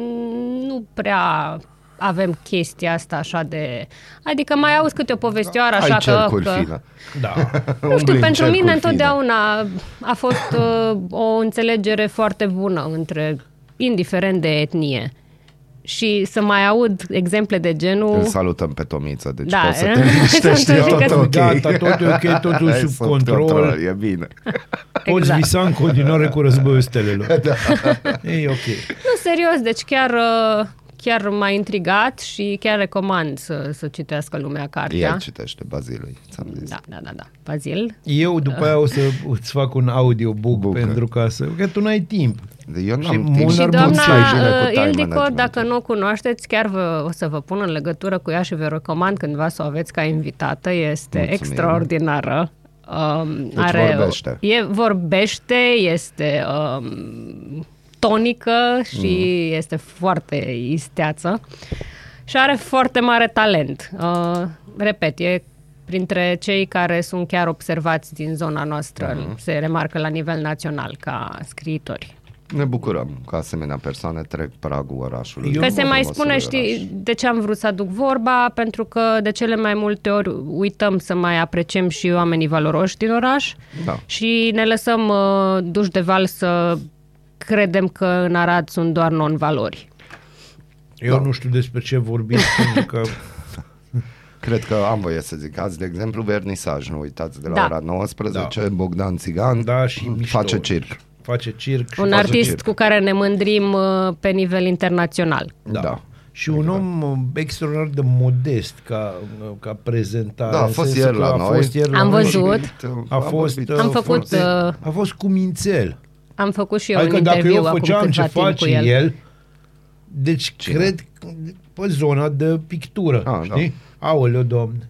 [SPEAKER 8] nu prea avem chestia asta așa de... Adică mai auzi câte o povestioară așa
[SPEAKER 2] Ai
[SPEAKER 8] că...
[SPEAKER 2] cercuri
[SPEAKER 8] că
[SPEAKER 2] fine.
[SPEAKER 1] Da.
[SPEAKER 8] nu știu,
[SPEAKER 2] Umbli în
[SPEAKER 8] pentru
[SPEAKER 2] cercuri
[SPEAKER 8] mine
[SPEAKER 2] fine.
[SPEAKER 8] întotdeauna a fost uh, o înțelegere foarte bună între, indiferent de etnie. Și să mai aud exemple de genul...
[SPEAKER 2] Îl salutăm pe Tomiță, deci
[SPEAKER 8] Da,
[SPEAKER 2] poți să
[SPEAKER 8] e?
[SPEAKER 2] te liniștești,
[SPEAKER 8] Să
[SPEAKER 2] e
[SPEAKER 8] zic
[SPEAKER 2] tot
[SPEAKER 8] că-
[SPEAKER 2] ok.
[SPEAKER 1] Gata, tot e ok, totul
[SPEAKER 2] Hai,
[SPEAKER 1] sub
[SPEAKER 2] sub
[SPEAKER 1] control.
[SPEAKER 2] E bine.
[SPEAKER 1] Poți
[SPEAKER 8] Exact.
[SPEAKER 1] visa în continuare cu războiul stelelor. Da. E ok.
[SPEAKER 8] Nu, serios, deci chiar, uh, chiar m-a intrigat și chiar recomand să, să citească lumea cartea.
[SPEAKER 2] El citește Bazilui, ți-am zis.
[SPEAKER 8] Da, da, da, da. Bazil.
[SPEAKER 1] Eu după aia o să îți fac un audiobook
[SPEAKER 2] Bucă.
[SPEAKER 1] pentru ca să... Că tu n-ai timp.
[SPEAKER 2] Eu n-am
[SPEAKER 1] Și
[SPEAKER 2] timp.
[SPEAKER 1] Munar
[SPEAKER 8] Și
[SPEAKER 1] Dar
[SPEAKER 8] doamna
[SPEAKER 1] mulți ai
[SPEAKER 2] bine cu
[SPEAKER 8] uh,
[SPEAKER 2] time
[SPEAKER 8] Ildico,
[SPEAKER 2] management.
[SPEAKER 8] dacă nu o cunoașteți, chiar vă, o să vă pun în legătură cu ea și vă recomand cândva să o aveți ca invitată. Este
[SPEAKER 2] Mulțumim.
[SPEAKER 8] extraordinară. Um,
[SPEAKER 2] Deci vorbește.
[SPEAKER 8] E, vorbește, este um, tonică și
[SPEAKER 2] Mm.
[SPEAKER 8] este foarte isteață și are foarte mare talent. Uh, repet, e printre cei care sunt chiar observați din zona noastră,
[SPEAKER 2] Mhm.
[SPEAKER 8] se remarcă la nivel național ca scriitori.
[SPEAKER 2] Ne bucurăm că asemenea persoane trec pragul orașului.
[SPEAKER 1] Eu
[SPEAKER 8] Că
[SPEAKER 1] nu
[SPEAKER 8] se mai
[SPEAKER 2] Frumosul
[SPEAKER 8] spune,
[SPEAKER 2] oraș.
[SPEAKER 8] știi, de ce am vrut să aduc vorba? Pentru că de cele mai multe ori uităm să mai apreciem și oamenii valoroși din oraș
[SPEAKER 2] Da.
[SPEAKER 8] și ne lăsăm uh, duși de val să credem că în Arad sunt doar non-valori.
[SPEAKER 1] Eu
[SPEAKER 2] Da.
[SPEAKER 1] nu știu despre ce vorbiți, pentru că
[SPEAKER 2] Cred că am voie să zic azi, de exemplu, vernisaj, nu uitați, de la
[SPEAKER 8] Da.
[SPEAKER 2] ora 19, Bogdan Țigan
[SPEAKER 1] da, și mișto.
[SPEAKER 2] face circ.
[SPEAKER 1] Face circ. Și
[SPEAKER 8] Un
[SPEAKER 2] face
[SPEAKER 8] artist
[SPEAKER 2] circ.
[SPEAKER 8] cu care ne mândrim uh, pe nivel internațional.
[SPEAKER 1] Da.
[SPEAKER 2] Da.
[SPEAKER 1] Și un om uh, extraordinar de modest ca, uh, ca prezentare.
[SPEAKER 2] Da, a
[SPEAKER 1] în
[SPEAKER 2] fost
[SPEAKER 1] sensul
[SPEAKER 2] ieri
[SPEAKER 1] că
[SPEAKER 2] la
[SPEAKER 1] a
[SPEAKER 2] noi.
[SPEAKER 1] Fost ieri la
[SPEAKER 8] Am
[SPEAKER 1] noi
[SPEAKER 8] văzut.
[SPEAKER 1] și A fost,
[SPEAKER 2] vorbit.
[SPEAKER 1] uh,
[SPEAKER 8] Am făcut,
[SPEAKER 1] foarte-
[SPEAKER 8] uh,
[SPEAKER 1] a fost cu mințel.
[SPEAKER 8] Am făcut și eu
[SPEAKER 1] adică
[SPEAKER 8] un
[SPEAKER 1] dacă
[SPEAKER 8] interviu
[SPEAKER 1] eu
[SPEAKER 8] acum
[SPEAKER 1] făceam
[SPEAKER 8] câțiva
[SPEAKER 1] ce
[SPEAKER 8] timp cu
[SPEAKER 1] face
[SPEAKER 8] el.
[SPEAKER 1] el, deci
[SPEAKER 2] Cine?
[SPEAKER 1] cred că pe zona de pictură,
[SPEAKER 2] Ah, da.
[SPEAKER 1] știi? Aoleu, domne.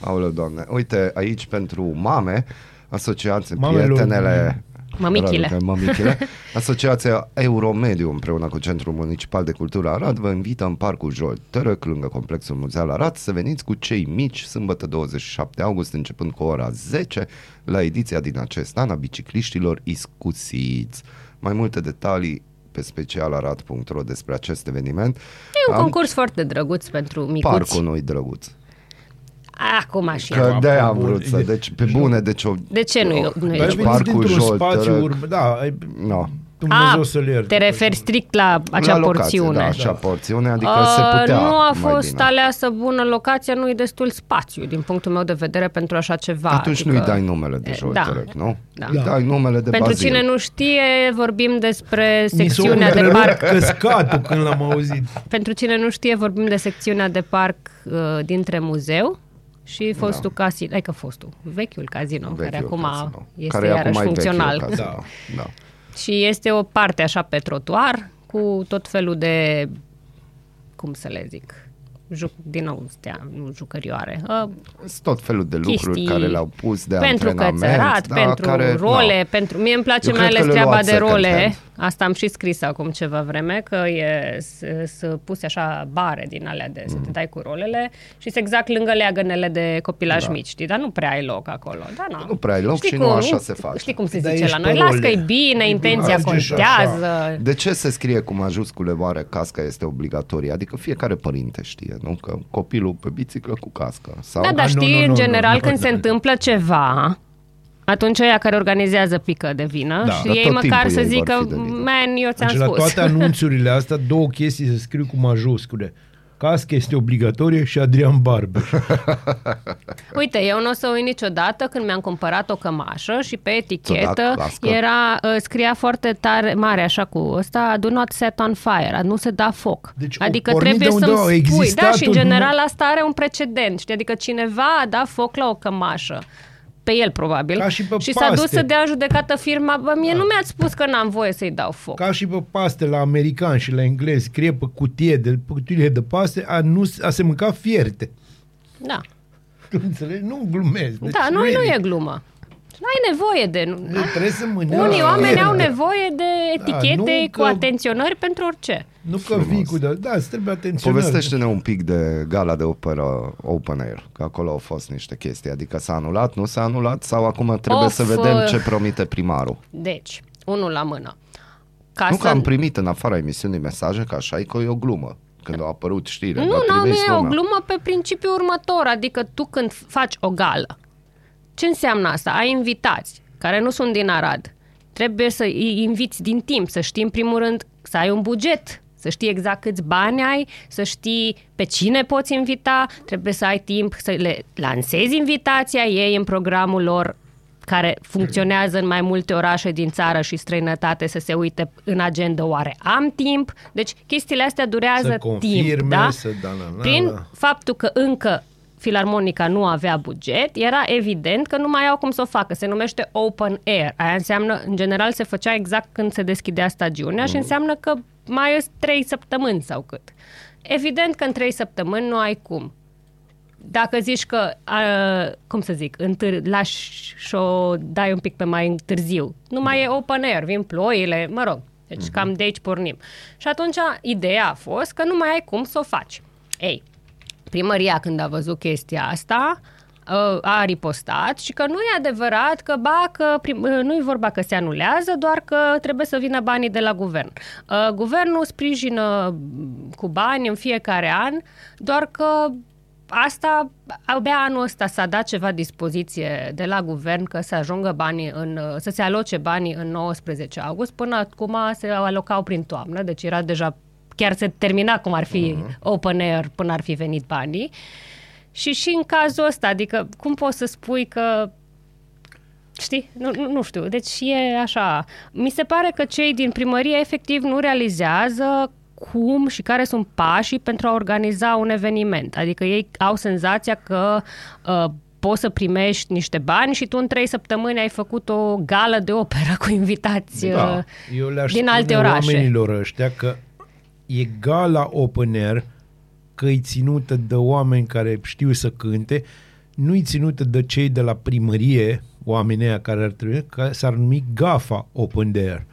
[SPEAKER 2] Aoleu, doamne. Uite, aici pentru mame, asociați
[SPEAKER 1] Mamelor.
[SPEAKER 2] prietenele
[SPEAKER 8] Mămichile.
[SPEAKER 2] Radu, că Mămichile. Asociația Euromediu împreună cu Centrul Municipal de Cultură Arad vă invită în Parcul Jol Tărăc, lângă Complexul Muzeal Arad, să veniți cu cei mici sâmbătă 27 august, începând cu ora 10, la ediția din acest an a bicicliștilor Iscusiți. Mai multe detalii pe specialarad.ro despre acest eveniment.
[SPEAKER 8] E un
[SPEAKER 2] Am-
[SPEAKER 8] concurs foarte drăguț pentru micuți.
[SPEAKER 2] Parcul nu-i drăguț.
[SPEAKER 8] Acum și
[SPEAKER 2] Că
[SPEAKER 8] eu.
[SPEAKER 2] de-aia am
[SPEAKER 1] bun.
[SPEAKER 2] vrut să... Deci, pe bune, deci o...
[SPEAKER 8] De ce nu e- nu e
[SPEAKER 1] Ai
[SPEAKER 2] Deci
[SPEAKER 1] venit
[SPEAKER 2] Parcul
[SPEAKER 1] dintr-un
[SPEAKER 2] Jol,
[SPEAKER 1] spațiu
[SPEAKER 2] Tărăc,
[SPEAKER 1] urban, da, ai,
[SPEAKER 2] no.
[SPEAKER 1] Dumnezeu
[SPEAKER 8] A,
[SPEAKER 1] să-l ierte.
[SPEAKER 8] te referi strict la acea
[SPEAKER 2] la locație,
[SPEAKER 8] porțiune.
[SPEAKER 2] Da, acea porțiune, adică
[SPEAKER 8] Uh,
[SPEAKER 2] se putea
[SPEAKER 8] nu a
[SPEAKER 2] mai
[SPEAKER 8] fost
[SPEAKER 2] bine.
[SPEAKER 8] aleasă bună locația, nu e destul spațiu, din punctul meu de vedere, pentru așa ceva.
[SPEAKER 2] Atunci
[SPEAKER 8] adică,
[SPEAKER 2] nu-i dai numele de
[SPEAKER 8] e,
[SPEAKER 2] Joel
[SPEAKER 8] da.
[SPEAKER 2] Tărăc, nu?
[SPEAKER 8] Da.
[SPEAKER 2] Îi dai numele de
[SPEAKER 8] Pentru
[SPEAKER 2] Bazil.
[SPEAKER 8] cine nu știe, vorbim despre
[SPEAKER 1] Mi s-a
[SPEAKER 8] secțiunea de
[SPEAKER 1] întrerupt
[SPEAKER 8] parc.
[SPEAKER 1] căscatul când l-am auzit.
[SPEAKER 8] Pentru cine nu știe, vorbim de secțiunea de parc uh, dintre muzeu și fostul da. casino, adică fostul, vechiul casino,
[SPEAKER 2] Vechiul
[SPEAKER 8] care acum
[SPEAKER 2] casino.
[SPEAKER 8] este
[SPEAKER 2] care
[SPEAKER 8] iarăși
[SPEAKER 2] acum e vechiul
[SPEAKER 8] funcțional.
[SPEAKER 2] casino.
[SPEAKER 1] Da.
[SPEAKER 2] Da.
[SPEAKER 8] Și este o parte așa pe trotuar cu tot felul de, cum să le zic, juc, din nou stea, nu jucărioare, uh,
[SPEAKER 2] Sunt tot felul de lucruri
[SPEAKER 8] chestii
[SPEAKER 2] care le-au pus de
[SPEAKER 8] pentru
[SPEAKER 2] antrenament.
[SPEAKER 8] cățărat,
[SPEAKER 2] da,
[SPEAKER 8] pentru
[SPEAKER 2] care,
[SPEAKER 8] role,
[SPEAKER 2] na.
[SPEAKER 8] pentru... Mie îmi place
[SPEAKER 2] Eu
[SPEAKER 8] mai
[SPEAKER 2] cred
[SPEAKER 8] ales
[SPEAKER 2] că le
[SPEAKER 8] treaba
[SPEAKER 2] luați
[SPEAKER 8] de
[SPEAKER 2] second
[SPEAKER 8] role.
[SPEAKER 2] hand.
[SPEAKER 8] Asta am și scris acum ceva vreme, că e să puse așa bare din alea de
[SPEAKER 2] Mm.
[SPEAKER 8] să te dai cu rolele și sunt exact lângă leagănele de copilaj mici, știi? Dar nu prea ai loc acolo. Da, na.
[SPEAKER 2] Da. Nu prea ai loc
[SPEAKER 8] știi
[SPEAKER 2] și
[SPEAKER 8] cum,
[SPEAKER 2] nu așa se face.
[SPEAKER 8] Știi cum se
[SPEAKER 1] Dar
[SPEAKER 8] zice
[SPEAKER 1] ești
[SPEAKER 8] la noi?
[SPEAKER 1] pe
[SPEAKER 8] Las
[SPEAKER 1] role.
[SPEAKER 8] că e bine, intenția
[SPEAKER 1] Merge și
[SPEAKER 8] contează.
[SPEAKER 2] De ce se scrie cu majuscule oare casca este obligatorie? Adică fiecare părinte știe, nu? Că copilul pe biciclă cu cască. Sau
[SPEAKER 8] Da, dar
[SPEAKER 1] Ah, nu,
[SPEAKER 8] știi,
[SPEAKER 1] nu,
[SPEAKER 8] în
[SPEAKER 1] nu,
[SPEAKER 8] general,
[SPEAKER 1] nu,
[SPEAKER 8] când
[SPEAKER 1] nu,
[SPEAKER 8] se
[SPEAKER 1] nu.
[SPEAKER 8] întâmplă ceva, atunci ăia care organizează pică de vină
[SPEAKER 1] Da.
[SPEAKER 8] și
[SPEAKER 2] Dar
[SPEAKER 8] ei
[SPEAKER 2] tot
[SPEAKER 8] măcar
[SPEAKER 2] timpul
[SPEAKER 8] să
[SPEAKER 2] ei vor
[SPEAKER 8] zică,
[SPEAKER 2] fi de vină.
[SPEAKER 8] man, eu ți-am
[SPEAKER 1] Deci la
[SPEAKER 8] spus.
[SPEAKER 1] toate anunțurile astea, două chestii se scriu cu majuscule. Casca este obligatorie și Adrian Barber.
[SPEAKER 8] Uite, eu nu o să uit niciodată când mi-am cumpărat o cămașă și pe etichetă
[SPEAKER 2] Ți-o dat cască?
[SPEAKER 8] era, uh, scria foarte tare, mare, așa cu ăsta, do not set on fire, a nu se da foc.
[SPEAKER 1] Deci,
[SPEAKER 8] adică
[SPEAKER 1] pornind
[SPEAKER 8] trebuie
[SPEAKER 1] de unde
[SPEAKER 8] să-mi
[SPEAKER 1] au
[SPEAKER 8] spui, da,
[SPEAKER 1] existat
[SPEAKER 8] și în
[SPEAKER 1] un-
[SPEAKER 8] general asta are un precedent, știi? Adică cineva a dat foc la o cămașă pe el probabil
[SPEAKER 1] Ca și pe
[SPEAKER 8] și s-a dus
[SPEAKER 1] paste.
[SPEAKER 8] să dea în judecată firma bă, mie nu mi-ați spus că n-am voie să-i dau foc
[SPEAKER 1] Ca și pe paste la american și la englez, scrie pe cutie de, pe cutie de paste, a, nu, a se mânca fierte.
[SPEAKER 8] da,
[SPEAKER 1] Tu înțelegi? Nu glumesc. Deci,
[SPEAKER 8] da nu, nu
[SPEAKER 1] really.
[SPEAKER 8] e glumă nu ai nevoie de... Nu,
[SPEAKER 1] Nu, trebuie să mănânci
[SPEAKER 8] Unii oameni
[SPEAKER 1] fierte.
[SPEAKER 8] au nevoie de etichete
[SPEAKER 1] Da, nu
[SPEAKER 8] cu
[SPEAKER 1] că-
[SPEAKER 8] atenționări pentru orice.
[SPEAKER 1] Nu că vii cu... De, da, îți trebuie atenționat.
[SPEAKER 2] Povestește-ne un pic de gala de operă Open Air, că acolo au fost niște chestii, adică s-a anulat, nu s-a anulat sau acum trebuie
[SPEAKER 8] Of,
[SPEAKER 2] să vedem
[SPEAKER 8] uh,
[SPEAKER 2] ce promite primarul.
[SPEAKER 8] Deci, unul la mână. Ca
[SPEAKER 2] Nu
[SPEAKER 8] să...
[SPEAKER 2] că am primit în afara emisiunii mesaje că așa e că e o glumă. Când a apărut știrea,
[SPEAKER 8] Nu,
[SPEAKER 2] dar
[SPEAKER 8] nu, nu
[SPEAKER 2] trimis
[SPEAKER 8] e o
[SPEAKER 2] lumea.
[SPEAKER 8] glumă pe principiul următor, adică tu când faci o gală, ce înseamnă asta? Ai invitați care nu sunt din Arad. Trebuie să îi inviți din timp, să știi în primul rând să ai un buget, să știi exact câți bani ai, să știi pe cine poți invita, trebuie să ai timp să le lansezi invitația ei în programul lor care funcționează în mai multe orașe din țară și străinătate să se uite în agenda oare am timp. Deci chestiile astea durează
[SPEAKER 1] Să confirme,
[SPEAKER 8] timp, da?
[SPEAKER 1] să da, la, la,
[SPEAKER 8] Prin
[SPEAKER 1] la.
[SPEAKER 8] faptul că încă Filarmonica nu avea buget, era evident că nu mai au cum să o facă. Se numește open air. Aia înseamnă, în general, se făcea exact când se deschidea stagiunea
[SPEAKER 1] Mm.
[SPEAKER 8] și înseamnă că mai sunt trei săptămâni sau cât. Evident că în trei săptămâni nu ai cum. Dacă zici că, a, cum să zic, întâr, lași și o dai un pic pe mai târziu, nu mai e open air, vin ploile, mă rog, deci cam de aici pornim. Și atunci ideea a fost că nu mai ai cum să o faci. Ei, primăria când a văzut chestia asta, uh, a ripostat și că nu e adevărat că, ba, că prim, uh, nu e vorba că se anulează, doar că trebuie să vină banii de la guvern. Uh, Guvernul sprijină mm, cu bani în fiecare an, doar că asta, abia anul ăsta s-a dat ceva dispoziție de la guvern că să ajungă banii în, uh, să se aloce banii în 19 august, până acum se alocau prin toamnă, deci era deja chiar se termina cum ar fi uh-huh. open air până ar fi venit banii. Și și în cazul ăsta, adică cum poți să spui că Știi? Nu, nu, nu știu. Deci e așa. Mi se pare că cei din primărie efectiv nu realizează cum și care sunt pașii pentru a organiza un eveniment. Adică ei au senzația că uh, poți să primești niște bani și tu în trei săptămâni ai făcut o gală de operă cu invitați
[SPEAKER 1] Da,
[SPEAKER 8] uh,
[SPEAKER 1] eu le-aș
[SPEAKER 8] din alte
[SPEAKER 1] spune
[SPEAKER 8] orașe.
[SPEAKER 1] oamenilor ăștia că e gala open air, că e ținută de oameni care știu să cânte, nu e ținută de cei de la primărie, oamenii aia care ar trebui, că s-ar numi GAFA Open Air.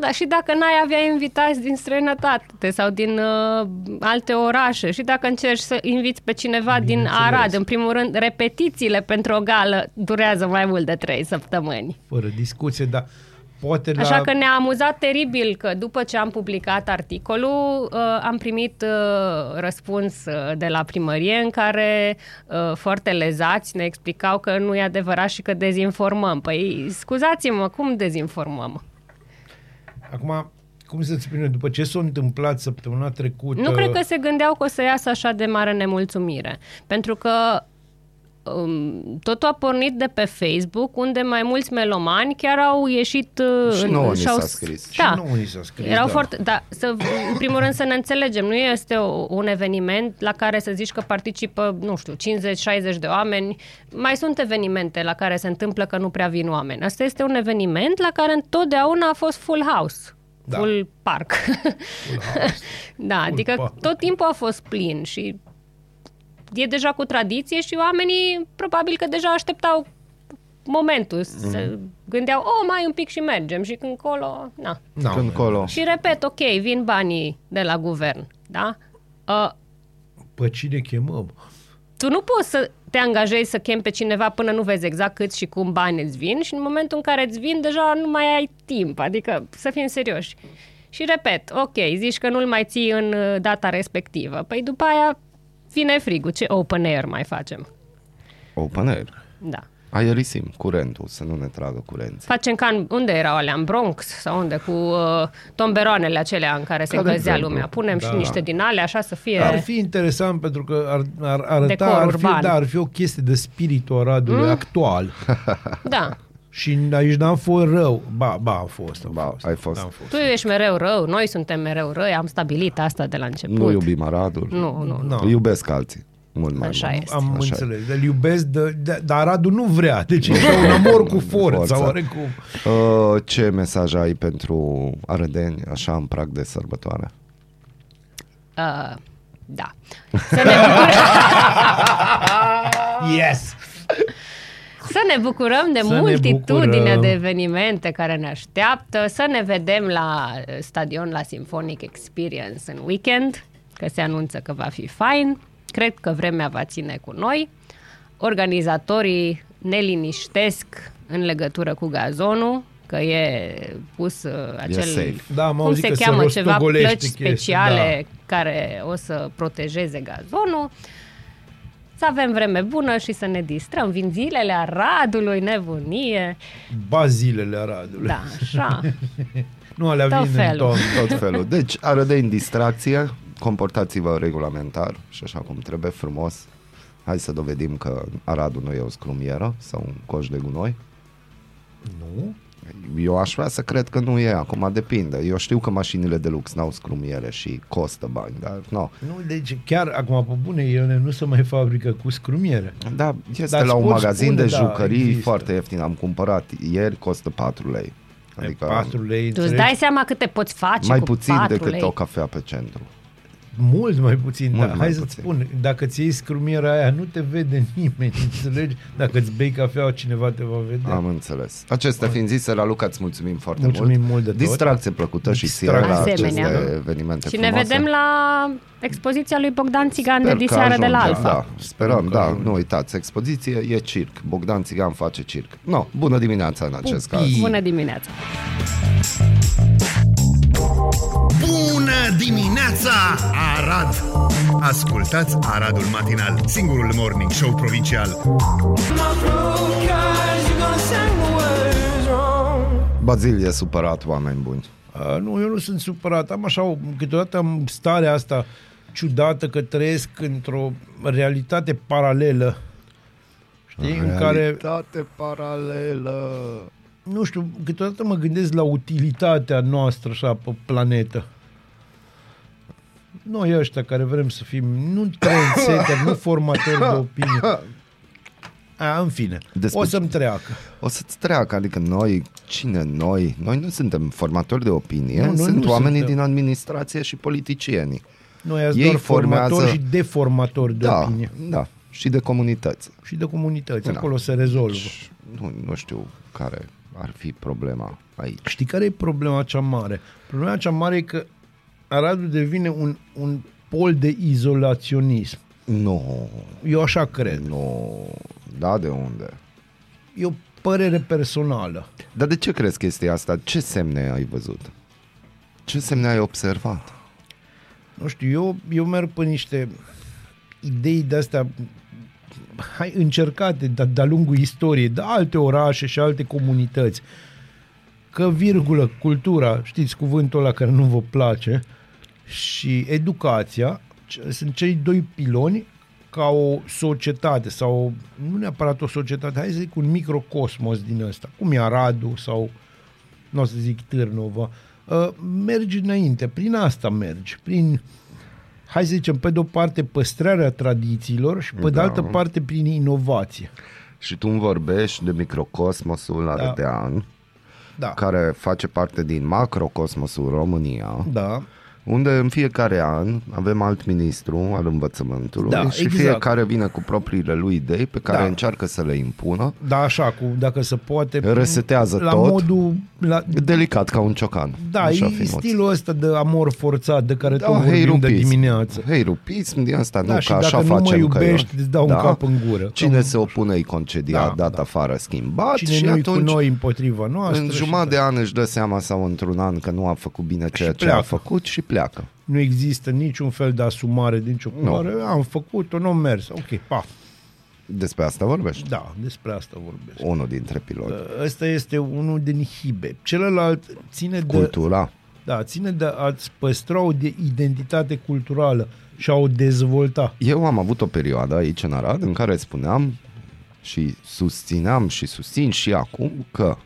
[SPEAKER 8] Da, și dacă n-ai avea invitați din străinătate sau din uh, alte orașe și dacă încerci să inviți pe cineva din Arad, în primul rând, repetițiile pentru o gală durează mai mult de trei săptămâni.
[SPEAKER 1] Fără discuție, dar poate
[SPEAKER 8] Așa
[SPEAKER 1] la...
[SPEAKER 8] că ne-a amuzat teribil că după ce am publicat articolul, uh, am primit uh, răspuns uh, de la primărie în care uh, foarte lezați ne explicau că nu e adevărat și că dezinformăm. Păi, scuzați-mă, cum dezinformăm?
[SPEAKER 1] Acum, cum să-ți spune, după ce s-a întâmplat săptămâna trecută...
[SPEAKER 8] Nu cred că se gândeau că o să iasă așa de mare nemulțumire. Pentru că um, totul a pornit de pe Facebook, unde mai mulți melomani chiar au ieșit... uh,
[SPEAKER 2] Și
[SPEAKER 8] în-
[SPEAKER 2] nouă ni
[SPEAKER 8] și-au-
[SPEAKER 2] s-a scris.
[SPEAKER 1] Și
[SPEAKER 8] Da.
[SPEAKER 1] nouă ni s-a scris,
[SPEAKER 8] Erau
[SPEAKER 1] da.
[SPEAKER 8] foarte, da, să, în primul rând să ne înțelegem, nu este o, un eveniment la care să zici că participă, nu știu, 50-60 de oameni. Mai sunt evenimente la care se întâmplă că nu prea vin oameni. Asta este un eveniment la care întotdeauna a fost full house.
[SPEAKER 1] Da.
[SPEAKER 8] Full park. da, adică
[SPEAKER 1] park.
[SPEAKER 8] tot timpul a fost plin și e deja cu tradiție și oamenii probabil că deja așteptau momentul, se gândeau, oh, mai un pic și mergem și când colo, na.
[SPEAKER 1] Da,
[SPEAKER 2] Când colo.
[SPEAKER 8] Și repet, ok, vin banii de la guvern, da? Uh,
[SPEAKER 1] Pe cine chemăm?
[SPEAKER 8] tu nu poți să te angajezi să chem pe cineva până nu vezi exact cât și cum bani îți vin și în momentul în care îți vin deja nu mai ai timp, adică să fim serioși. Și repet, ok, zici că nu-l mai ții în uh, data respectivă. Păi după aia vine frigul, ce open air mai facem?
[SPEAKER 2] Open air.
[SPEAKER 8] Da.
[SPEAKER 2] Aerisim curentul, să nu ne tragă curenții.
[SPEAKER 8] Facem ca în, unde erau alea, în Bronx sau unde, cu uh, tomberoanele acelea în care se
[SPEAKER 2] Ca de
[SPEAKER 8] încălzea
[SPEAKER 2] exemplu.
[SPEAKER 8] lumea. Punem
[SPEAKER 1] Da.
[SPEAKER 8] și niște din alea, așa să fie...
[SPEAKER 1] Ar fi interesant pentru că ar, ar arăta,
[SPEAKER 8] Decor
[SPEAKER 1] ar fi,
[SPEAKER 8] urban.
[SPEAKER 1] da, ar fi o chestie de spiritul Aradului mm? actual.
[SPEAKER 8] Da.
[SPEAKER 1] Și aici n-am fost rău. Ba, ba, am fost. Am
[SPEAKER 2] Ba,
[SPEAKER 1] fost.
[SPEAKER 2] ai fost.
[SPEAKER 1] Am fost.
[SPEAKER 8] Tu ești mereu rău, noi suntem mereu răi, am stabilit asta de la început.
[SPEAKER 2] Nu iubim Aradul.
[SPEAKER 8] Nu, nu, nu.
[SPEAKER 1] No.
[SPEAKER 2] Îl iubesc alții. Mult mai
[SPEAKER 8] Așa
[SPEAKER 2] mult.
[SPEAKER 8] este.
[SPEAKER 1] Am
[SPEAKER 2] Așa e.
[SPEAKER 1] înțeles. Îl iubesc, de, de, dar Aradul nu vrea. Deci e ca un amor cu forța,
[SPEAKER 2] Forța.
[SPEAKER 1] oarecum.
[SPEAKER 2] Uh, ce mesaj ai pentru arădeni, așa în prag de sărbătoare?
[SPEAKER 8] Uh, da. Să ne, bucurăm,
[SPEAKER 1] Yes!
[SPEAKER 8] Să ne bucurăm de
[SPEAKER 1] Să ne
[SPEAKER 8] multitudinea
[SPEAKER 1] bucurăm.
[SPEAKER 8] de evenimente care ne așteaptă, să ne vedem la uh, stadion la Symphonic Experience în weekend, că se anunță că va fi fain. Cred că vremea va ține cu noi. Organizatorii ne liniștesc în legătură cu gazonul, că e pus uh, acel...
[SPEAKER 2] safe.
[SPEAKER 1] Da, am
[SPEAKER 8] cum
[SPEAKER 1] auzit
[SPEAKER 8] se
[SPEAKER 1] că se
[SPEAKER 8] cheamă ceva
[SPEAKER 1] rostogolește
[SPEAKER 8] plăci
[SPEAKER 1] chestia,
[SPEAKER 8] speciale care o să protejeze gazonul. Să avem vreme bună și să ne distrăm. Vin zilele Aradului, nebunie.
[SPEAKER 1] Bazilele Aradului.
[SPEAKER 8] Da, așa.
[SPEAKER 1] Nu alea
[SPEAKER 8] Tot
[SPEAKER 1] vin în
[SPEAKER 8] felul.
[SPEAKER 1] toamnă.
[SPEAKER 2] Tot felul. Deci, arădeni distracție, comportați-vă regulamentar și așa cum trebuie, frumos. Hai să dovedim că Aradul nu e o scrumieră sau un coș de gunoi.
[SPEAKER 1] Nu?
[SPEAKER 2] Eu aș vrea să cred că nu e, acum depinde. Eu știu că mașinile de lux n-au scrumiere și costă bani, dar nu.
[SPEAKER 1] Nu, deci chiar acum pe bune, ele nu se mai fabrică cu scrumiere.
[SPEAKER 2] Da, este
[SPEAKER 1] Dar
[SPEAKER 2] la un
[SPEAKER 1] poți
[SPEAKER 2] magazin
[SPEAKER 1] spune,
[SPEAKER 2] de
[SPEAKER 1] da,
[SPEAKER 2] jucării
[SPEAKER 1] există.
[SPEAKER 2] foarte ieftin. Am cumpărat ieri, costă 4 lei.
[SPEAKER 1] Adică 4 lei,
[SPEAKER 8] Tu îți
[SPEAKER 1] înțelegi?
[SPEAKER 8] dai seama cât te poți face
[SPEAKER 2] mai
[SPEAKER 8] cu
[SPEAKER 2] puțin
[SPEAKER 8] 4
[SPEAKER 2] decât
[SPEAKER 8] lei.
[SPEAKER 2] o cafea pe centru.
[SPEAKER 1] Mult mai puțin,
[SPEAKER 2] Mult
[SPEAKER 1] da.
[SPEAKER 2] mai
[SPEAKER 1] Hai să-ți
[SPEAKER 2] puțin.
[SPEAKER 1] spun, dacă ți iei scrumiera aia, nu te vede nimeni, înțelegi? Dacă îți bei cafea, cineva te va vedea.
[SPEAKER 2] Am înțeles. Acestea fiind zise, la Luca îți mulțumim foarte
[SPEAKER 1] Mulțumim
[SPEAKER 2] mult.
[SPEAKER 1] mult de tot.
[SPEAKER 2] Distracție plăcută și ție
[SPEAKER 1] Distracție.
[SPEAKER 2] la aceste
[SPEAKER 8] Asemenea.
[SPEAKER 2] evenimente
[SPEAKER 8] Și ne
[SPEAKER 2] frumoase.
[SPEAKER 8] vedem la expoziția lui Bogdan Țigan de
[SPEAKER 2] Sper că
[SPEAKER 8] diseară de la
[SPEAKER 2] ajungem,
[SPEAKER 8] Alfa.
[SPEAKER 2] Da, sperăm,
[SPEAKER 1] că
[SPEAKER 2] da,
[SPEAKER 1] ajungem.
[SPEAKER 2] nu uitați, expoziție e circ. Bogdan Țigan face circ. No, bună dimineața în acest
[SPEAKER 1] Pupii.
[SPEAKER 2] caz.
[SPEAKER 8] Bună dimineața!
[SPEAKER 3] Bună dimineața, Arad! Ascultați Aradul Matinal, singurul morning show provincial.
[SPEAKER 2] Bazil e supărat, oameni buni.
[SPEAKER 1] A, nu, eu nu sunt supărat. Am așa, o- câteodată am starea asta ciudată că trăiesc într-o realitate paralelă. Știi? În care,
[SPEAKER 2] Realitate paralelă.
[SPEAKER 1] Nu știu, câteodată mă gândesc la utilitatea noastră așa pe planetă. Noi ăștia care vrem să fim nu trendsetter, nu formatori de opinie. A, în fine,
[SPEAKER 2] Despre
[SPEAKER 1] o
[SPEAKER 2] ce-
[SPEAKER 1] să-mi treacă.
[SPEAKER 2] O să-ți treacă, adică noi, cine noi? Noi nu suntem formatori de opinie,
[SPEAKER 1] Nu, noi
[SPEAKER 2] sunt
[SPEAKER 1] nu
[SPEAKER 2] oamenii
[SPEAKER 1] suntem.
[SPEAKER 2] din administrație și politicienii.
[SPEAKER 1] Noi ați
[SPEAKER 2] Ei
[SPEAKER 1] doar
[SPEAKER 2] formează-
[SPEAKER 1] formatori și deformatori de
[SPEAKER 2] da,
[SPEAKER 1] opinie.
[SPEAKER 2] da, și de comunități.
[SPEAKER 1] Și de comunități.
[SPEAKER 2] Da.
[SPEAKER 1] Acolo se rezolvă.
[SPEAKER 2] Nu, nu știu care ar fi problema aici?
[SPEAKER 1] Știi care e problema cea mare? Problema cea mare e că Aradul devine un, un pol de izolaționism.
[SPEAKER 2] Nu,
[SPEAKER 1] Eu așa cred.
[SPEAKER 2] nu, da, de unde?
[SPEAKER 1] E o părere personală.
[SPEAKER 2] Dar de ce crezi chestia asta? Ce semne ai văzut? Ce semne ai observat?
[SPEAKER 1] Nu știu, eu, eu merg pe niște idei de-astea hai, încercate de- de-a lungul istoriei, de alte orașe și alte comunități. Că, virgulă, cultura, știți cuvântul ăla care nu vă place, și educația ce- sunt cei doi piloni ca o societate sau nu neapărat o societate, hai să zic un microcosmos din ăsta, cum e Aradul sau nu o să zic Târnova, uh, mergi înainte, prin asta mergi, prin, hai să zicem, pe de-o parte păstrarea tradițiilor și pe de
[SPEAKER 2] Da.
[SPEAKER 1] altă parte prin inovație.
[SPEAKER 2] Și tu îmi vorbești de microcosmosul ardean,
[SPEAKER 1] Da,
[SPEAKER 2] care face parte din macrocosmosul România,
[SPEAKER 1] da,
[SPEAKER 2] unde în fiecare an avem alt ministru al învățământului
[SPEAKER 1] Da,
[SPEAKER 2] și
[SPEAKER 1] exact.
[SPEAKER 2] fiecare vine cu propriile lui idei pe care
[SPEAKER 1] Da.
[SPEAKER 2] încearcă să le impună,
[SPEAKER 1] da, așa, cu, dacă se poate,
[SPEAKER 2] Resetează
[SPEAKER 1] la
[SPEAKER 2] tot.
[SPEAKER 1] modul, la,
[SPEAKER 2] delicat ca un ciocan.
[SPEAKER 1] da,
[SPEAKER 2] Așa
[SPEAKER 1] e
[SPEAKER 2] finuț.
[SPEAKER 1] stilul ăsta de amor forțat de care
[SPEAKER 2] Da,
[SPEAKER 1] tot vorbim de
[SPEAKER 2] heirupism.
[SPEAKER 1] dimineață.
[SPEAKER 2] Heirupism din asta,
[SPEAKER 1] Da,
[SPEAKER 2] nu,
[SPEAKER 1] și
[SPEAKER 2] că așa
[SPEAKER 1] dacă nu mă
[SPEAKER 2] facem că
[SPEAKER 1] iubești,
[SPEAKER 2] eu-
[SPEAKER 1] îți dau un cap în gură.
[SPEAKER 2] Cine
[SPEAKER 1] Cam-
[SPEAKER 2] se opune îi concedia,
[SPEAKER 1] Da,
[SPEAKER 2] dat
[SPEAKER 1] da.
[SPEAKER 2] afară, schimbat
[SPEAKER 1] Cine
[SPEAKER 2] și
[SPEAKER 1] nu
[SPEAKER 2] atunci
[SPEAKER 1] cu noi împotriva noastră.
[SPEAKER 2] în
[SPEAKER 1] și
[SPEAKER 2] jumătate de
[SPEAKER 1] da.
[SPEAKER 2] an își dă seama sau într-un an că nu a făcut bine ceea ce
[SPEAKER 1] pleacă.
[SPEAKER 2] a făcut și pleacă.
[SPEAKER 1] Nu există niciun fel de asumare din nicio culoare. Am făcut-o, nu am mers. Ok, pa.
[SPEAKER 2] Despre asta vorbești?
[SPEAKER 1] Da, despre asta vorbesc.
[SPEAKER 2] Unul dintre piloni.
[SPEAKER 1] Ăsta este unul din hibe. Celălalt ține de,
[SPEAKER 2] Cultura.
[SPEAKER 1] da, ține de a-ți păstra o de identitate culturală și a o dezvolta.
[SPEAKER 2] Eu am avut o perioadă aici în Arad în care spuneam și susțineam și susțin și acum că,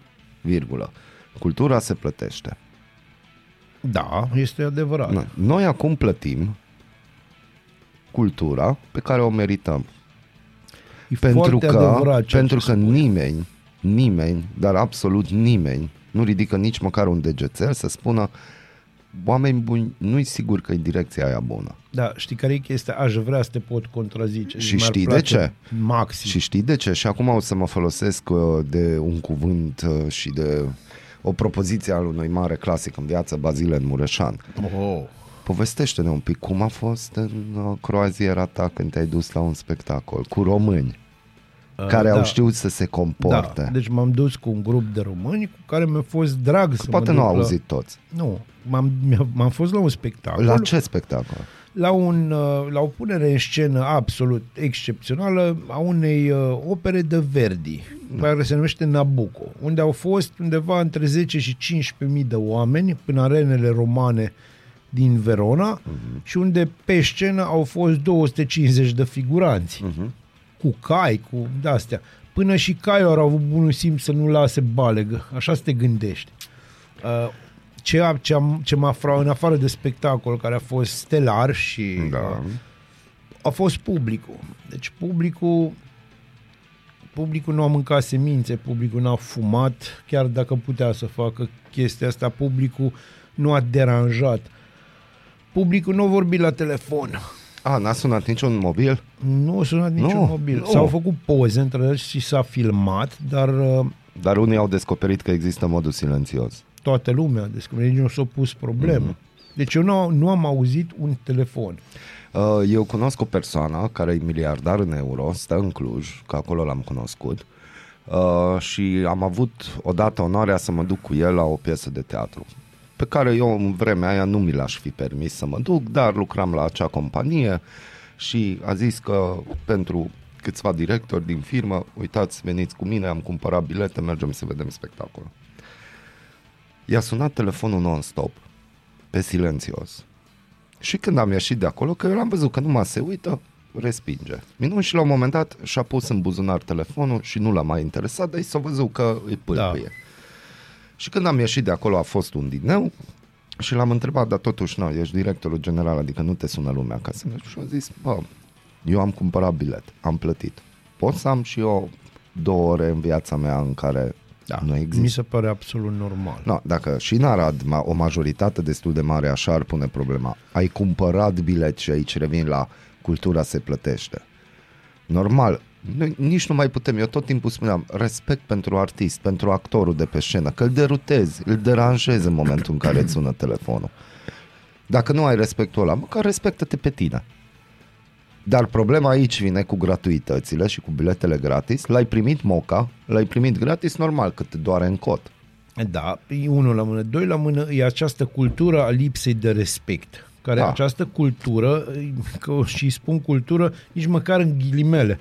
[SPEAKER 2] virgulă, cultura se plătește.
[SPEAKER 1] Da, este adevărat.
[SPEAKER 2] Na, Noi acum plătim cultura pe care o merităm.
[SPEAKER 1] E
[SPEAKER 2] Pentru
[SPEAKER 1] foarte
[SPEAKER 2] că,
[SPEAKER 1] adevărat ceea
[SPEAKER 2] pentru
[SPEAKER 1] ce
[SPEAKER 2] că
[SPEAKER 1] spui.
[SPEAKER 2] nimeni, nimeni, dar absolut nimeni, nu ridică nici măcar un degețel să spună oameni buni, nu-i sigur că e direcția aia bună.
[SPEAKER 1] Da, știi care e chestia? Aș vrea să te pot contrazice.
[SPEAKER 2] Și
[SPEAKER 1] Mi-ar
[SPEAKER 2] știi de
[SPEAKER 1] place
[SPEAKER 2] ce?
[SPEAKER 1] Maxim.
[SPEAKER 2] Și știi de ce? Și acum o să mă folosesc uh, de un cuvânt uh, și de o propoziție al unui mare clasic în viață, Bazile în Mureșan.
[SPEAKER 1] Oh.
[SPEAKER 2] Povestește-ne un pic cum a fost în uh, croaziera ta când te-ai dus la un spectacol cu români care au
[SPEAKER 1] da.
[SPEAKER 2] știut să se comporte.
[SPEAKER 1] Da, deci m-am dus cu un grup de români cu care mi-a fost drag să
[SPEAKER 2] Poate
[SPEAKER 1] mă
[SPEAKER 2] nu
[SPEAKER 1] duc
[SPEAKER 2] au
[SPEAKER 1] la...
[SPEAKER 2] auzit toți.
[SPEAKER 1] Nu, m-am, mi-a- m-am fost la un spectacol.
[SPEAKER 2] La ce spectacol?
[SPEAKER 1] La, un, uh, la o punere în scenă absolut excepțională a unei uh, opere de Verdi, care se numește Nabucco, unde au fost undeva între 10 și 15.000 de oameni în arenele romane din Verona uh-huh. și unde pe scenă au fost 250 de figuranți. Uh-huh. Cu cai, cu de-astea. Până și caiul au avut bunul simț să nu lase balegă. Așa să te gândești. Uh, ce, a, ce, am, ce m-a fra, în afară de spectacol, care a fost stelar și
[SPEAKER 2] Da.
[SPEAKER 1] uh, a fost publicul. Deci publicul publicul nu a mâncat semințe, publicul n-a fumat, chiar dacă putea să facă chestia asta, publicul nu a deranjat. Publicul nu a vorbit la telefon.
[SPEAKER 2] A, n-a sunat niciun mobil?
[SPEAKER 1] Nu a sunat niciun
[SPEAKER 2] Nu,
[SPEAKER 1] mobil.
[SPEAKER 2] nu.
[SPEAKER 1] S-au făcut poze între ele și s-a filmat, dar uh,
[SPEAKER 2] Dar unii au descoperit că există modul silențios.
[SPEAKER 1] Toată lumea a descoperit, nici nu s-a pus problemă. Mm-hmm. Deci eu nu, nu am auzit un telefon.
[SPEAKER 2] Uh, Eu cunosc o persoană care e miliardar în euro, stă în Cluj, că acolo l-am cunoscut, uh, și am avut odată onoarea să mă duc cu el la o piesă de teatru, pe care eu în vremea aia nu mi l-aș fi permis să mă duc, dar lucram la acea companie și a zis că pentru câțiva directori din firmă, uitați, veniți cu mine, am cumpărat bilete, mergem să vedem spectacolul. I-a sunat telefonul non-stop, pe silențios. Și când am ieșit de acolo, că eu l-am văzut că numai se uită, respinge. Minun și la un moment dat și-a pus în buzunar telefonul și nu l-a mai interesat, dar i s-a văzut că îi pâlpâie. Da. Și când am ieșit de acolo a fost un dineu și l-am întrebat, dar totuși, nu, ești directorul general, adică nu te sună lumea ca să mergi. Și a zis, bă, eu am cumpărat bilet, am plătit. Pot să am și eu două ore în viața mea în care da. nu există.
[SPEAKER 1] Mi se pare absolut normal.
[SPEAKER 2] No, dacă și în Arad ma- o majoritate destul de mare așa ar pune problema, ai cumpărat bilet și aici revin la cultura se plătește. Normal, Noi nici nu mai putem, eu tot timpul spuneam, respect pentru artist, pentru actorul de pe scenă, că îl derutezi, îl deranjezi în momentul în care îți sună telefonul. Dacă nu ai respectul ăla, măcar respectă-te pe tine. Dar problema aici vine cu gratuitățile și cu biletele gratis. L-ai primit moca, l-ai primit gratis, normal că te doare în cot.
[SPEAKER 1] Da, e unul la mână. Doi la mână e această cultură a lipsei de respect. Care
[SPEAKER 2] Da.
[SPEAKER 1] această cultură, că și spun cultură, nici măcar în ghilimele.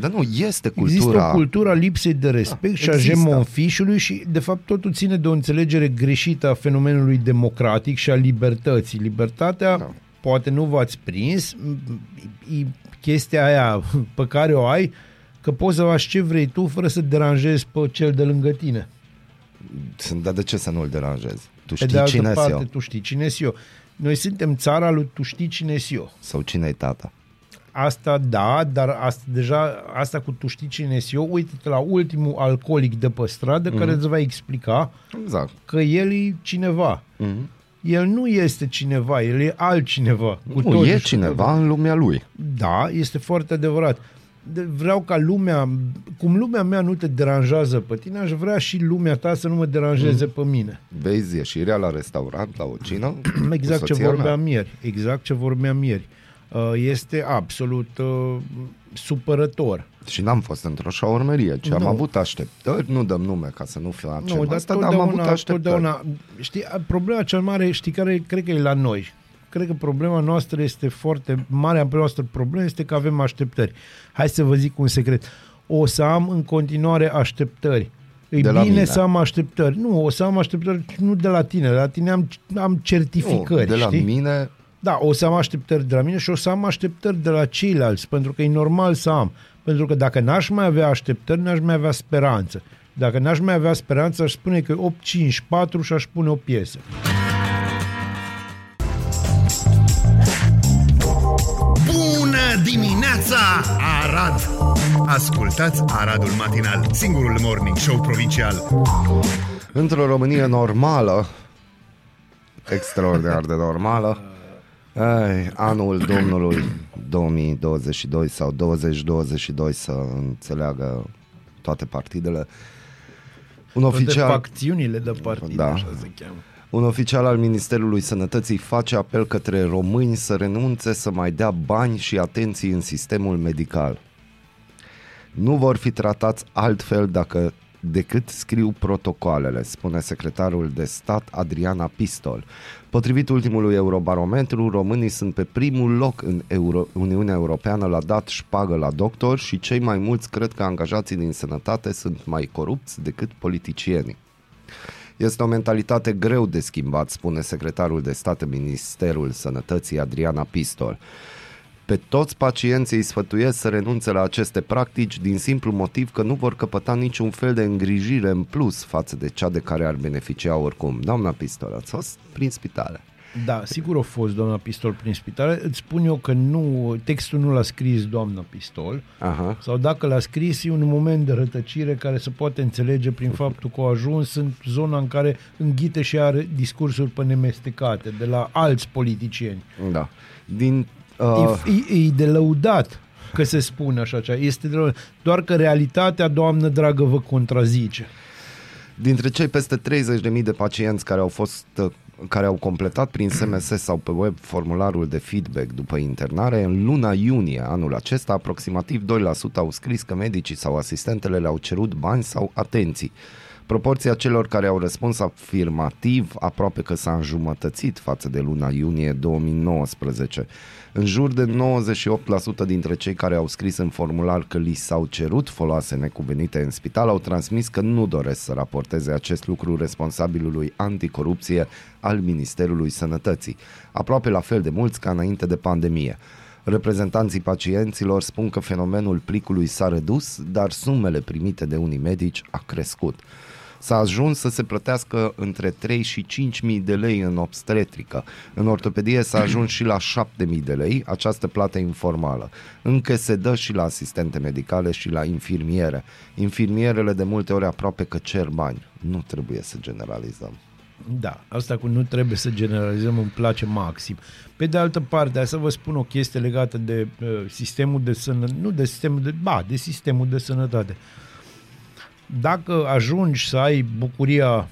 [SPEAKER 2] Dar nu, este
[SPEAKER 1] Există
[SPEAKER 2] cultura...
[SPEAKER 1] o cultură a lipsei de respect
[SPEAKER 2] Da,
[SPEAKER 1] și a
[SPEAKER 2] există.
[SPEAKER 1] gemonfișului și, de fapt, totul ține de o înțelegere greșită a fenomenului democratic și a libertății. Libertatea,
[SPEAKER 2] Da.
[SPEAKER 1] Poate nu v-ați prins, e chestia aia pe care o ai, că poți să faci ce vrei tu fără să deranjezi pe cel de lângă tine.
[SPEAKER 2] Dar de ce să nu-l deranjezi? Tu
[SPEAKER 1] Pe
[SPEAKER 2] știi
[SPEAKER 1] de altă
[SPEAKER 2] cine
[SPEAKER 1] parte,
[SPEAKER 2] eu
[SPEAKER 1] tu știi cine eu. Noi suntem țara lui tu știi cine eu.
[SPEAKER 2] sau cine-i tata?
[SPEAKER 1] Asta da, dar asta, deja asta cu tu știi cine eu, uite-te la ultimul alcoolic de pe stradă
[SPEAKER 2] Mhm.
[SPEAKER 1] care îți va explica
[SPEAKER 2] Exact.
[SPEAKER 1] că el e cineva.
[SPEAKER 2] Mhm.
[SPEAKER 1] El nu este cineva, el e altcineva. Cu
[SPEAKER 2] Nu,
[SPEAKER 1] totul
[SPEAKER 2] e
[SPEAKER 1] și cu
[SPEAKER 2] cineva
[SPEAKER 1] totul.
[SPEAKER 2] în lumea lui.
[SPEAKER 1] Da, este foarte adevărat. De, vreau ca lumea, cum lumea mea nu te deranjează pe tine, aș vrea și lumea ta să nu mă deranjeze
[SPEAKER 2] Mhm.
[SPEAKER 1] pe mine.
[SPEAKER 2] Vezi ieșirea la restaurant, la o cină?
[SPEAKER 1] Exact
[SPEAKER 2] cu
[SPEAKER 1] ce
[SPEAKER 2] soția
[SPEAKER 1] vorbeam
[SPEAKER 2] mea.
[SPEAKER 1] ieri. Exact ce vorbeam ieri. Uh, Este absolut uh, supărător.
[SPEAKER 2] Și n-am fost într-o șaurmerie, ci am
[SPEAKER 1] Nu.
[SPEAKER 2] avut așteptări, nu dăm nume ca să nu facem
[SPEAKER 1] Nu, dar
[SPEAKER 2] asta, dar am avut așteptări.
[SPEAKER 1] totdeauna, știi, problema cea mare, știi care cred că e la noi. Cred că problema noastră este foarte, marea noastră problemă este că avem așteptări. Hai să vă zic un secret. O să am în continuare așteptări. E
[SPEAKER 2] De la
[SPEAKER 1] bine
[SPEAKER 2] mine.
[SPEAKER 1] să am așteptări. Nu, o să am așteptări nu de la tine. De la tine am, am
[SPEAKER 2] Nu,
[SPEAKER 1] certificări,
[SPEAKER 2] de la
[SPEAKER 1] știi?
[SPEAKER 2] mine,
[SPEAKER 1] Da, o să am așteptări de la mine și o să am așteptări de la ceilalți, pentru că e normal să am. Pentru că dacă n-aș mai avea așteptări, n-aș mai avea speranță. Dacă n-aș mai avea speranță, aș spune că 8-5-4 și aș pune o piesă.
[SPEAKER 3] Bună dimineața, Arad! Ascultați Aradul Matinal, singurul morning show provincial.
[SPEAKER 2] într-o Românie normală, extraordinar de normală, ai, anul Domnului 2022 sau 2022 să înțeleagă toate partidele. Un
[SPEAKER 1] Toate
[SPEAKER 2] oficial,
[SPEAKER 1] facțiunile de partid,
[SPEAKER 2] Da.
[SPEAKER 1] așa se cheamă.
[SPEAKER 2] un oficial al Ministerului Sănătății face apel către români să renunțe să mai dea bani și atenții în sistemul medical. Nu vor fi tratați altfel dacă decât scriu protocoalele, spune secretarul de stat Adriana Pistol. Potrivit ultimului Eurobarometru, românii sunt pe primul loc în Euro- Uniunea Europeană la dat șpagă la doctor și cei mai mulți cred că angajații din sănătate sunt mai corupți decât politicienii. Este o mentalitate greu de schimbat, spune secretarul de stat în Ministerul Sănătății Adriana Pistol. Pe toți pacienții îi sfătuiesc să renunțe la aceste practici din simplu motiv că nu vor căpăta niciun fel de îngrijire în plus față de cea de care ar beneficia oricum. Doamna Pistol, ați fost prin spitale.
[SPEAKER 1] Da, sigur a fost doamna Pistol prin spitale. Îți spun eu că nu, textul nu l-a scris doamna Pistol,
[SPEAKER 2] Aha.
[SPEAKER 1] sau dacă l-a scris, e un moment de rătăcire care se poate înțelege prin faptul că a ajuns în zona în care înghite și are discursuri pe nemestecate de la alți politicieni.
[SPEAKER 2] Da. Din uh,
[SPEAKER 1] E, e, e de lăudat că se spune așa ceva. Este de lăudat. Doar că realitatea, doamnă dragă, vă contrazice.
[SPEAKER 2] Dintre cei peste 30.000 de pacienți care au fost uh, care au completat prin SMS sau pe web formularul de feedback după internare, în luna iunie anul acesta, aproximativ 2% au scris că medicii sau asistentele le-au cerut bani sau atenții. Proporția celor care au răspuns afirmativ aproape că s-a înjumătățit față de luna iunie 2019. În jur de 98% dintre cei care au scris în formular că li s-au cerut foloase necuvenite în spital au transmis că nu doresc să raporteze acest lucru responsabilului anticorupție al Ministerului Sănătății, aproape la fel de mulți ca înainte de pandemie. Reprezentanții pacienților spun că fenomenul plicului s-a redus, dar sumele primite de unii medici a crescut. S-a ajuns să se plătească între 3 și 5 mii de lei în obstetrică. În ortopedie s-a ajuns și la 7 mii de lei, această plată informală. Încă se dă și la asistente medicale și la infirmiere. Infirmierele de multe ori aproape că cer bani. Nu trebuie să generalizăm.
[SPEAKER 1] Da, asta cu nu trebuie să generalizăm îmi place maxim. Pe de altă parte, hai să vă spun o chestie legată de uh, sistemul de sănătate, nu de sistemul de, ba, de sistemul de sănătate. Dacă ajungi să ai bucuria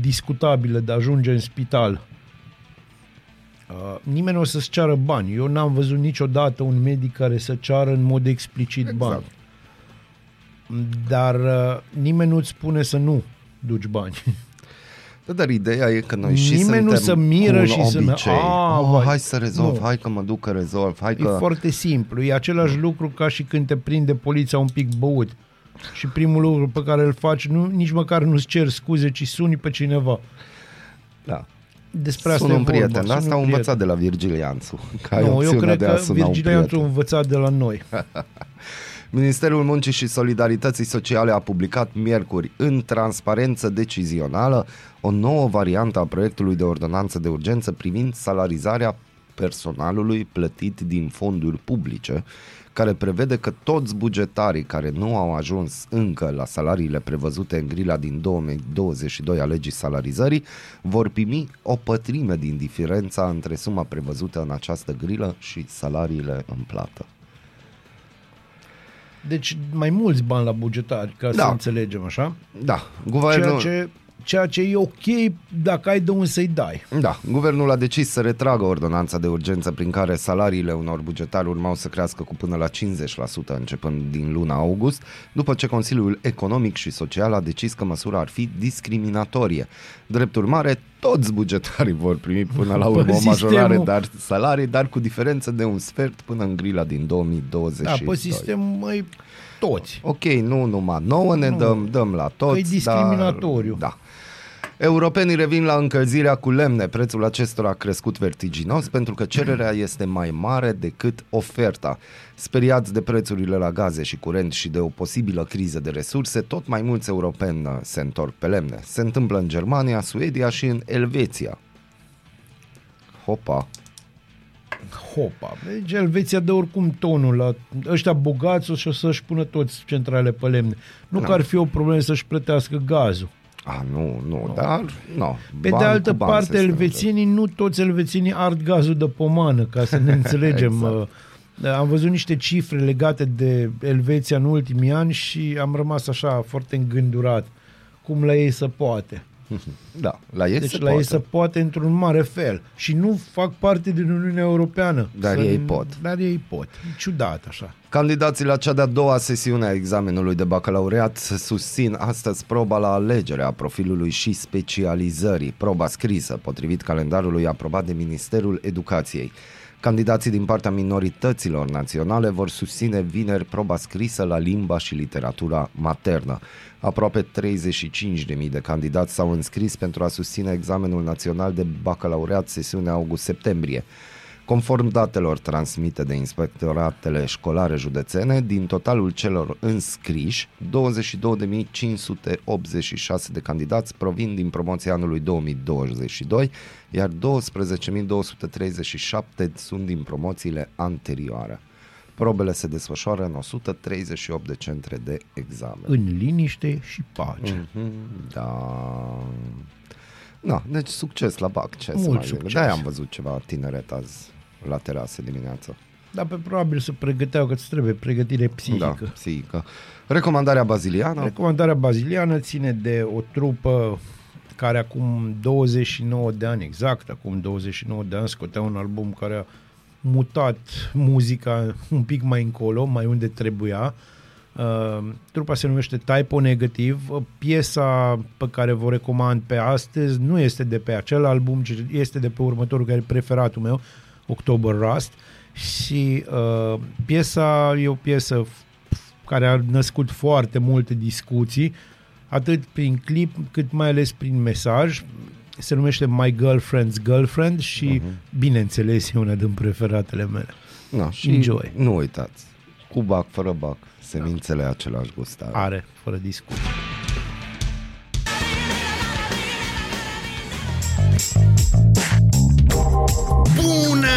[SPEAKER 1] discutabilă de a ajunge în spital, uh, nimeni nu o să-ți ceară bani. Eu n-am văzut niciodată un medic care să ceară în mod explicit
[SPEAKER 2] Exact.
[SPEAKER 1] bani. Dar uh, nimeni nu-ți spune să nu duci bani.
[SPEAKER 2] Da, dar ideea e că noi și
[SPEAKER 1] Nimeni
[SPEAKER 2] suntem
[SPEAKER 1] nu se miră
[SPEAKER 2] cu un
[SPEAKER 1] și să-
[SPEAKER 2] obicei.
[SPEAKER 1] A,
[SPEAKER 2] oh,
[SPEAKER 1] vai.
[SPEAKER 2] hai să rezolv,
[SPEAKER 1] Nu.
[SPEAKER 2] hai că mă duc că rezolv, hai
[SPEAKER 1] E
[SPEAKER 2] că...
[SPEAKER 1] foarte simplu. E același lucru ca și când te prinde poliția un pic băut. Și primul lucru pe care îl faci, nu, nici măcar nu-ți cer scuze, ci suni pe cineva.
[SPEAKER 2] Da.
[SPEAKER 1] Despre asta
[SPEAKER 2] Sun
[SPEAKER 1] e
[SPEAKER 2] un
[SPEAKER 1] vorba.
[SPEAKER 2] prieten,
[SPEAKER 1] Sun
[SPEAKER 2] asta
[SPEAKER 1] un
[SPEAKER 2] am învățat
[SPEAKER 1] prieten.
[SPEAKER 2] de la Virgil Ianțu. Că ai
[SPEAKER 1] Nu, eu
[SPEAKER 2] opțiunea
[SPEAKER 1] cred
[SPEAKER 2] de a
[SPEAKER 1] că
[SPEAKER 2] suna un
[SPEAKER 1] Virgilia a
[SPEAKER 2] prieten.
[SPEAKER 1] învățat de la noi.
[SPEAKER 2] Ministerul Muncii și Solidarității Sociale a publicat miercuri în transparență decizională o nouă variantă a proiectului de ordonanță de urgență privind salarizarea personalului plătit din fonduri publice, care prevede că toți bugetarii care nu au ajuns încă la salariile prevăzute în grila din 2022 a legii salarizării vor primi o pătrime din diferența între suma prevăzută în această grilă și salariile în plată.
[SPEAKER 1] Deci mai mulți bani la bugetari, ca
[SPEAKER 2] Da.
[SPEAKER 1] să înțelegem așa.
[SPEAKER 2] Da,
[SPEAKER 1] Ceea
[SPEAKER 2] guvernul...
[SPEAKER 1] ce, ceea ce e ok dacă ai de unde să-i dai.
[SPEAKER 2] Da, guvernul a decis să retragă ordonanța de urgență prin care salariile unor bugetari urmau să crească cu până la 50% începând din luna august, după ce Consiliul Economic și Social a decis că măsura ar fi discriminatorie. Drept urmare, toți bugetarii vor primi până la urmă o majorare
[SPEAKER 1] sistemul-
[SPEAKER 2] dar salarii, dar cu diferență de un sfert până în grila din 2022.
[SPEAKER 1] Da, pe sistem, măi, toți.
[SPEAKER 2] Ok, nu numai nouă, ne
[SPEAKER 1] Nu.
[SPEAKER 2] dăm, dăm la toți.
[SPEAKER 1] Că e discriminatoriu.
[SPEAKER 2] Dar, da. Europenii revin la încălzirea cu lemne. Prețul acestora a crescut vertiginos pentru că cererea este mai mare decât oferta. Speriați de prețurile la gaze și curent și de o posibilă criză de resurse, tot mai mulți europeni uh, se întorc pe lemne. Se întâmplă în Germania, Suedia și în Elveția. Hopa!
[SPEAKER 1] Hopa. Deci Elveția dă oricum tonul la ăștia bogați o să- să-și pună toți centrale pe lemne. Nu
[SPEAKER 2] Da.
[SPEAKER 1] că ar fi o problemă să-și plătească gazul.
[SPEAKER 2] A, nu, nu, dar, nu.
[SPEAKER 1] Pe
[SPEAKER 2] Bani
[SPEAKER 1] de altă
[SPEAKER 2] cu bani se
[SPEAKER 1] parte,
[SPEAKER 2] strâng.
[SPEAKER 1] elvețienii, nu toți elvețienii ard gazul de pomană, ca să ne înțelegem.
[SPEAKER 2] Exact.
[SPEAKER 1] exact. Am văzut niște cifre legate de Elveția în ultimii ani și am rămas așa foarte îngândurat. Cum la ei se poate.
[SPEAKER 2] Da, la ei
[SPEAKER 1] Deci
[SPEAKER 2] se
[SPEAKER 1] la
[SPEAKER 2] poate.
[SPEAKER 1] ei se poate într-un mare fel. Și nu fac parte din Uniunea Europeană.
[SPEAKER 2] Dar
[SPEAKER 1] Să-
[SPEAKER 2] ei pot.
[SPEAKER 1] Dar ei pot. E ciudat așa.
[SPEAKER 2] Candidații la cea de-a doua sesiune a examenului de bacalaureat susțin astăzi proba la alegerea profilului și specializării, proba scrisă, potrivit calendarului aprobat de Ministerul Educației. Candidații din partea minorităților naționale vor susține vineri proba scrisă la limba și literatura maternă. Aproape 35.000 de candidați s-au înscris pentru a susține examenul național de bacalaureat sesiunea august-septembrie. Conform datelor transmite de inspectoratele școlare județene, din totalul celor înscriși, 22.586 de candidați provin din promoția anului 2022, iar 12.237 sunt din promoțiile anterioare. Probele se desfășoară în 138 de centre de examen.
[SPEAKER 1] În liniște și pace.
[SPEAKER 2] Mhm, Da. Na, deci succes la BAC, ce să
[SPEAKER 1] Mult
[SPEAKER 2] mai zic.
[SPEAKER 1] succes.
[SPEAKER 2] De-aia am văzut ceva tineret azi la terasă dimineața.
[SPEAKER 1] Dar pe probabil să pregăteau că îți trebuie pregătire
[SPEAKER 2] Da,
[SPEAKER 1] psihică.
[SPEAKER 2] psihică. Recomandarea baziliană?
[SPEAKER 1] Recomandarea baziliană ține de o trupă care acum 29 de ani, exact acum 29 de ani, scotea un album care a mutat muzica un pic mai încolo, mai unde trebuia. Uh, trupa se numește Typo Negativ. Uh, Piesa pe care vă recomand pe astăzi nu este de pe acel album, ci este de pe următorul care e preferatul meu, October Rust. Și uh, piesa e o piesă care a născut foarte multe discuții, atât prin clip cât mai ales prin mesaj. Se numește My Girlfriend's Girlfriend și, uh-huh. bineînțeles, e una din preferatele mele.
[SPEAKER 2] Na, și
[SPEAKER 1] Enjoy.
[SPEAKER 2] nu uitați, cu bac, fără bac, semințele același gustare.
[SPEAKER 1] Are, fără discuție.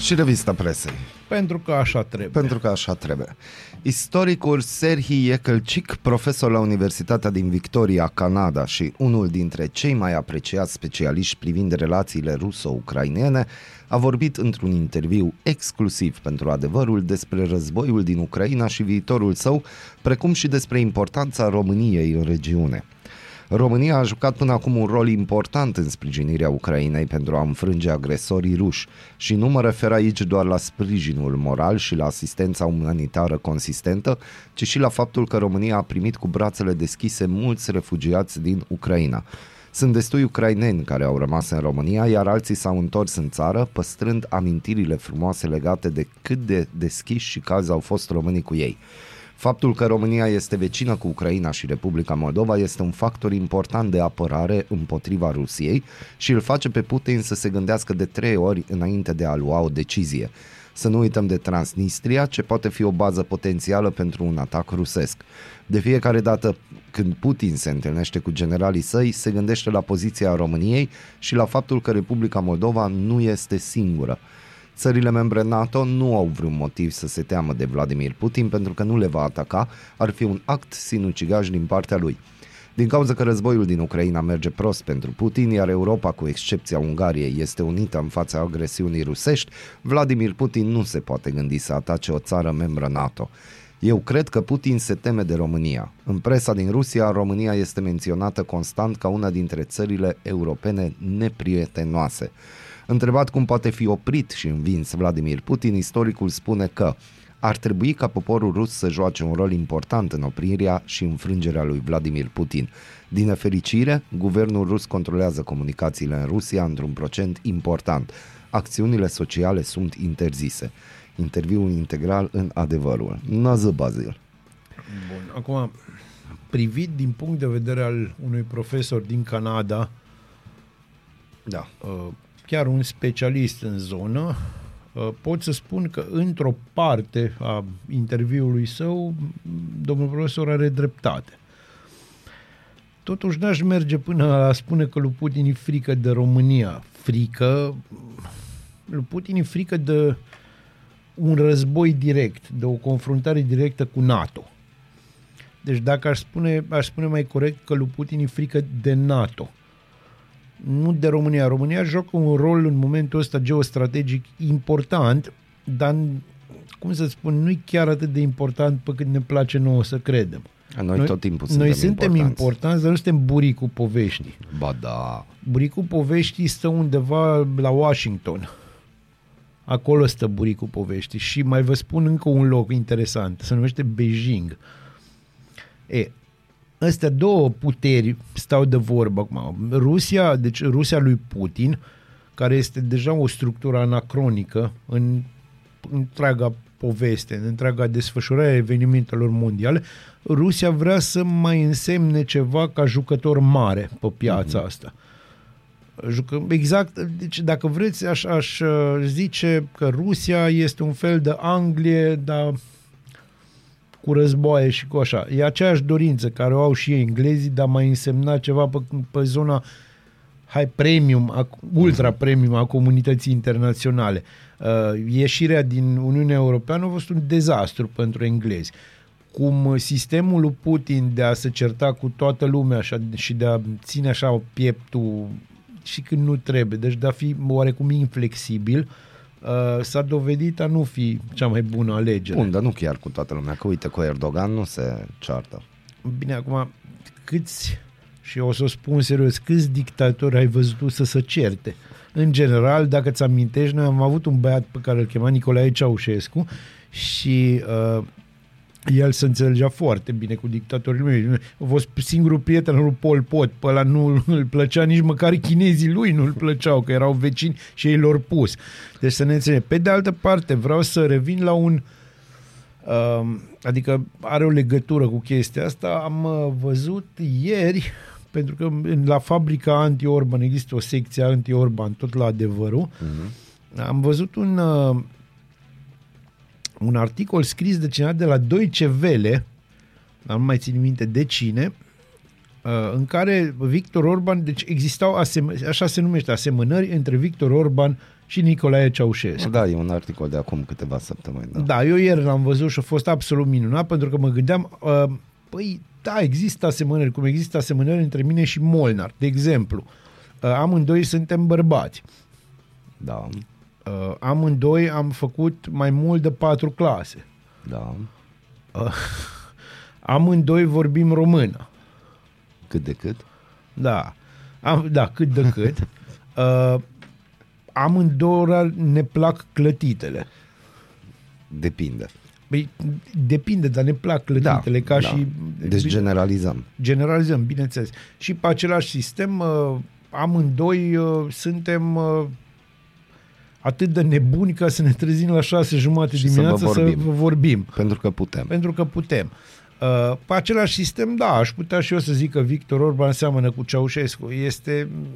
[SPEAKER 2] Și revista presei.
[SPEAKER 1] Pentru că așa trebuie.
[SPEAKER 2] Pentru că așa trebuie. Istoricul Serhi Ekelcic, profesor la Universitatea din Victoria, Canada și unul dintre cei mai apreciați specialiști privind relațiile ruso-ucrainene, a vorbit într-un interviu exclusiv pentru adevărul despre războiul din Ucraina și viitorul său, precum și despre importanța României în regiune. România a jucat până acum un rol important în sprijinirea Ucrainei pentru a înfrânge agresorii ruși și nu mă refer aici doar la sprijinul moral și la asistența umanitară consistentă, ci și la faptul că România a primit cu brațele deschise mulți refugiați din Ucraina. Sunt destui ucraineni care au rămas în România, iar alții s-au întors în țară, păstrând amintirile frumoase legate de cât de deschiși și calzi au fost românii cu ei. Faptul că România este vecină cu Ucraina și Republica Moldova este un factor important de apărare împotriva Rusiei și îl face pe Putin să se gândească de trei ori înainte de a lua o decizie. Să nu uităm de Transnistria, ce poate fi o bază potențială pentru un atac rusesc. De fiecare dată când Putin se întâlnește cu generalii săi, se gândește la poziția României și la faptul că Republica Moldova nu este singură. Țările membre NATO nu au vreun motiv să se teamă de Vladimir Putin pentru că nu le va ataca, ar fi un act sinucigaș din partea lui. Din cauza că războiul din Ucraina merge prost pentru Putin, iar Europa, cu excepția Ungariei, este unită în fața agresiunii rusești, Vladimir Putin nu se poate gândi să atace o țară membră NATO. Eu cred că Putin se teme de România. În presa din Rusia, România este menționată constant ca una dintre țările europene neprietenoase. Întrebat cum poate fi oprit și învins Vladimir Putin, istoricul spune că ar trebui ca poporul rus să joace un rol important în oprirea și înfrângerea lui Vladimir Putin. Din nefericire, guvernul rus controlează comunicațiile în Rusia într-un procent important. Acțiunile sociale sunt interzise. Interviul integral în adevărul. Nază Bazil.
[SPEAKER 1] Bun, acum, privit din punct de vedere al unui profesor din Canada,
[SPEAKER 2] Da.
[SPEAKER 1] uh, chiar un specialist în zonă, uh, pot să spun că într-o parte a interviului său, domnul profesor are dreptate. Totuși n-aș merge până a spune că lui Putin e frică de România. Frică, lui Putin e frică de un război direct, de o confruntare directă cu NATO. Deci dacă aș spune, aș spune mai corect că lui Putin e frică de NATO nu de România. România joacă un rol în momentul ăsta geostrategic important, dar, cum să spun, nu e chiar atât de important pe cât ne place nouă să credem.
[SPEAKER 2] Noi, tot timpul
[SPEAKER 1] noi
[SPEAKER 2] suntem
[SPEAKER 1] suntem
[SPEAKER 2] importanți.
[SPEAKER 1] importanți, dar nu suntem buricul poveștii.
[SPEAKER 2] Ba da.
[SPEAKER 1] Buricul poveștii stă undeva la Washington. Acolo stă buricul poveștii. Și mai vă spun încă un loc interesant. Se numește Beijing. E, astea două puteri stau de vorbă acum. Rusia, deci Rusia lui Putin, care este deja o structură anacronică în întreaga poveste, în întreaga desfășurare a evenimentelor mondiale, Rusia vrea să mai însemne ceva ca jucător mare pe piața mm-hmm. asta. Jucă, exact, deci dacă vreți, aș, aș uh, zice că Rusia este un fel de Anglie, dar cu războaie și cu așa. E aceeași dorință care o au și ei englezii, dar mai însemna ceva pe, pe zona hai premium, a, ultra premium a comunității internaționale. Uh, ieșirea din Uniunea Europeană a fost un dezastru pentru englezi. Cum sistemul lui Putin de a se certa cu toată lumea așa, și de a ține așa pieptul și când nu trebuie, deci de a fi oarecum inflexibil, uh, s-a dovedit a nu fi cea mai bună alegere.
[SPEAKER 2] Bun, dar nu chiar cu toată lumea, că uite, cu Erdogan nu se ceartă.
[SPEAKER 1] Bine, acum, câți, și o să o spun serios, câți dictatori ai văzut tu să se certe? În general, dacă ți amintești, noi am avut un băiat pe care îl chema Nicolae Ceaușescu și uh, el se înțelegea foarte bine cu dictatorii lui. A fost singurul prieten al lui Pol Pot. Pe ăla nu îl plăcea nici măcar chinezii lui nu îl plăceau, că erau vecini și ei lor pus. Deci să ne înțelegem. Pe de altă parte, vreau să revin la un uh, adică are o legătură cu chestia asta. Am uh, văzut ieri, pentru că în- la fabrica anti-Orban există o secție anti-Orban, tot la adevărul, uh-huh. am văzut un, uh, un articol scris de cineva de la Deutsche Welle, dar nu mai țin minte de cine, uh, în care Victor Orban, deci existau, asem- așa se numește, asemănări între Victor Orban și Nicolae Ceaușescu.
[SPEAKER 2] Da, e un articol de acum câteva săptămâni. Da.
[SPEAKER 1] Da, eu ieri l-am văzut și a fost absolut minunat pentru că mă gândeam, uh, păi da, există asemănări, cum există asemănări între mine și Molnar. De exemplu, uh, amândoi suntem bărbați.
[SPEAKER 2] Da,
[SPEAKER 1] Uh, amândoi am făcut mai mult de patru clase.
[SPEAKER 2] da.
[SPEAKER 1] Amândoi vorbim română.
[SPEAKER 2] Cât de cât?
[SPEAKER 1] Da, am, da, cât de cât. Uh, amândoi ne plac clătitele.
[SPEAKER 2] Depinde.
[SPEAKER 1] Păi, depinde, dar ne plac clătitele ca și...
[SPEAKER 2] Deci generalizăm.
[SPEAKER 1] generalizăm, bineînțeles. Și pe același sistem, uh, amândoi uh, suntem uh, atât de nebuni ca să ne trezim la șase jumate
[SPEAKER 2] Și să
[SPEAKER 1] dimineața
[SPEAKER 2] vă
[SPEAKER 1] să
[SPEAKER 2] vorbim.
[SPEAKER 1] vă vorbim.
[SPEAKER 2] Pentru că putem.
[SPEAKER 1] Pentru că putem. Uh, Pe același sistem, da, aș putea și eu să zic că Victor Orban seamănă cu Ceaușescu. Este mm,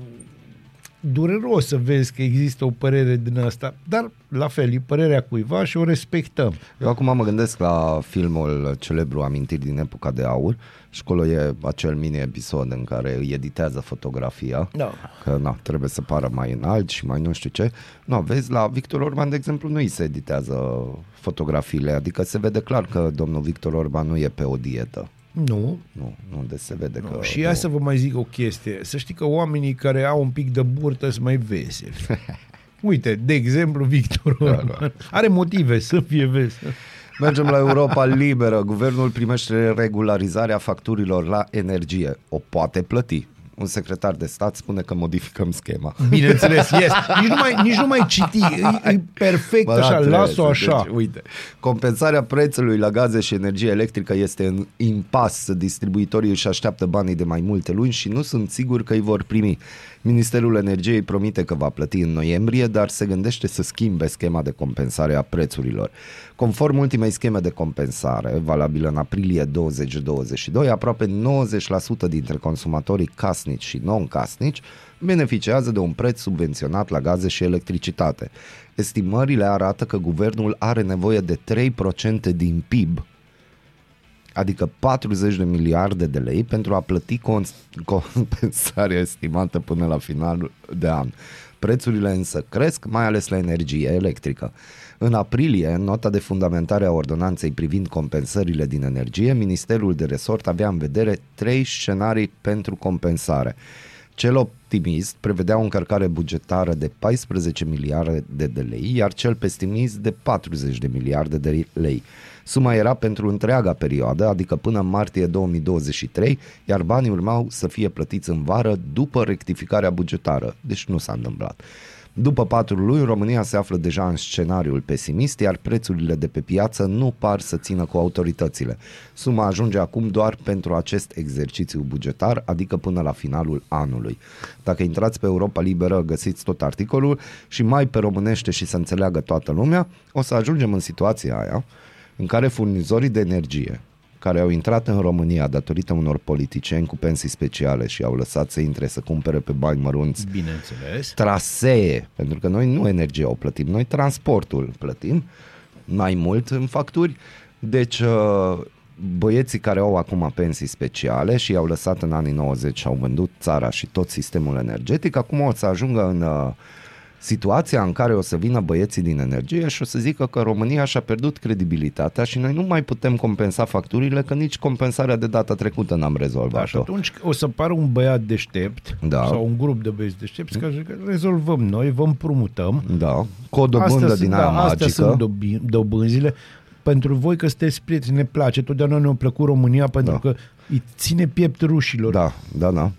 [SPEAKER 1] dureros să vezi că există o părere din asta, dar la fel, e părerea cuiva și o respectăm.
[SPEAKER 2] Eu acum mă gândesc la filmul celebru Amintiri din epoca de aur și acolo e acel mini-episod în care îi editează fotografia
[SPEAKER 1] Da.
[SPEAKER 2] că na, trebuie să pară mai înalt și mai nu știu ce. Nu, vezi, la Victor Orban, de exemplu, nu îi se editează fotografiile, adică se vede clar că domnul Victor Orban nu e pe o dietă.
[SPEAKER 1] Nu,
[SPEAKER 2] Nu, nu, de se vede că...
[SPEAKER 1] și hai să vă mai zic o chestie. Să știi că oamenii care au un pic de burtă sunt mai veseli. Uite, de exemplu, Victor Orban. Are motive să fie vesel.
[SPEAKER 2] Mergem la Europa Liberă. Guvernul primește regularizarea facturilor la energie. O poate plăti. Un secretar de stat spune că modificăm schema.
[SPEAKER 1] Bineînțeles, yes. Nici nu mai, nici nu mai citi. E, e perfect
[SPEAKER 2] Bă,
[SPEAKER 1] așa,
[SPEAKER 2] da, trebuie
[SPEAKER 1] las-o
[SPEAKER 2] să-
[SPEAKER 1] așa.
[SPEAKER 2] Deci, uite, compensarea prețului la gaze și energie electrică este în impas. Distribuitorii își așteaptă banii de mai multe luni și nu sunt sigur că îi vor primi. Ministerul Energiei promite că va plăti în noiembrie, dar se gândește să schimbe schema de compensare a prețurilor. Conform ultimei scheme de compensare, valabilă în aprilie 2022, aproape 90% dintre consumatorii casnici și non-casnici beneficiază de un preț subvenționat la gaze și electricitate. Estimările arată că guvernul are nevoie de 3% din PIB, adică 40 de miliarde de lei pentru a plăti cons- compensarea estimată până la final de an. Prețurile însă cresc, mai ales la energie electrică. În aprilie, în nota de fundamentare a ordonanței privind compensările din energie, Ministerul de Resort avea în vedere trei scenarii pentru compensare. Cel optimist prevedea o încărcare bugetară de 14 miliarde de lei, iar cel pesimist de 40 de miliarde de lei. Suma era pentru întreaga perioadă, adică până în martie 2023, iar banii urmau să fie plătiți în vară după rectificarea bugetară. Deci nu s-a întâmplat. După patru luni, România se află deja în scenariul pesimist, iar prețurile de pe piață nu par să țină cu autoritățile. Suma ajunge acum doar pentru acest exercițiu bugetar, adică până la finalul anului. Dacă intrați pe Europa Liberă, găsiți tot articolul și mai pe românește și să înțeleagă toată lumea, o să ajungem în situația aia în care furnizorii de energie care au intrat în România datorită unor politicieni cu pensii speciale și au lăsat să intre să cumpere pe bani mărunți
[SPEAKER 1] Bineînțeles.
[SPEAKER 2] trasee, pentru că noi nu energia o plătim, noi transportul plătim mai mult în facturi. Deci uh, băieții care au acum pensii speciale și i-au lăsat în anii 90 și au vândut țara și tot sistemul energetic, acum o să ajungă în uh, situația în care o să vină băieții din energie și o să zică că România și-a pierdut credibilitatea și noi nu mai putem compensa facturile, că nici compensarea de data trecută n-am
[SPEAKER 1] Da, și
[SPEAKER 2] rezolvat-o.
[SPEAKER 1] atunci o să pară un băiat deștept
[SPEAKER 2] Da.
[SPEAKER 1] sau un grup de băieți deștepți care zic că rezolvăm noi, vă împrumutăm.
[SPEAKER 2] Da, cu o dobândă
[SPEAKER 1] Astea
[SPEAKER 2] din
[SPEAKER 1] sunt-
[SPEAKER 2] aia
[SPEAKER 1] da, Astea
[SPEAKER 2] magică.
[SPEAKER 1] sunt dobi- dobânzile. Pentru voi că sunteți prieteni, ne place. Totdeauna ne-a plăcut România pentru
[SPEAKER 2] Da.
[SPEAKER 1] că îi ține piept rușilor.
[SPEAKER 2] Da, da, da.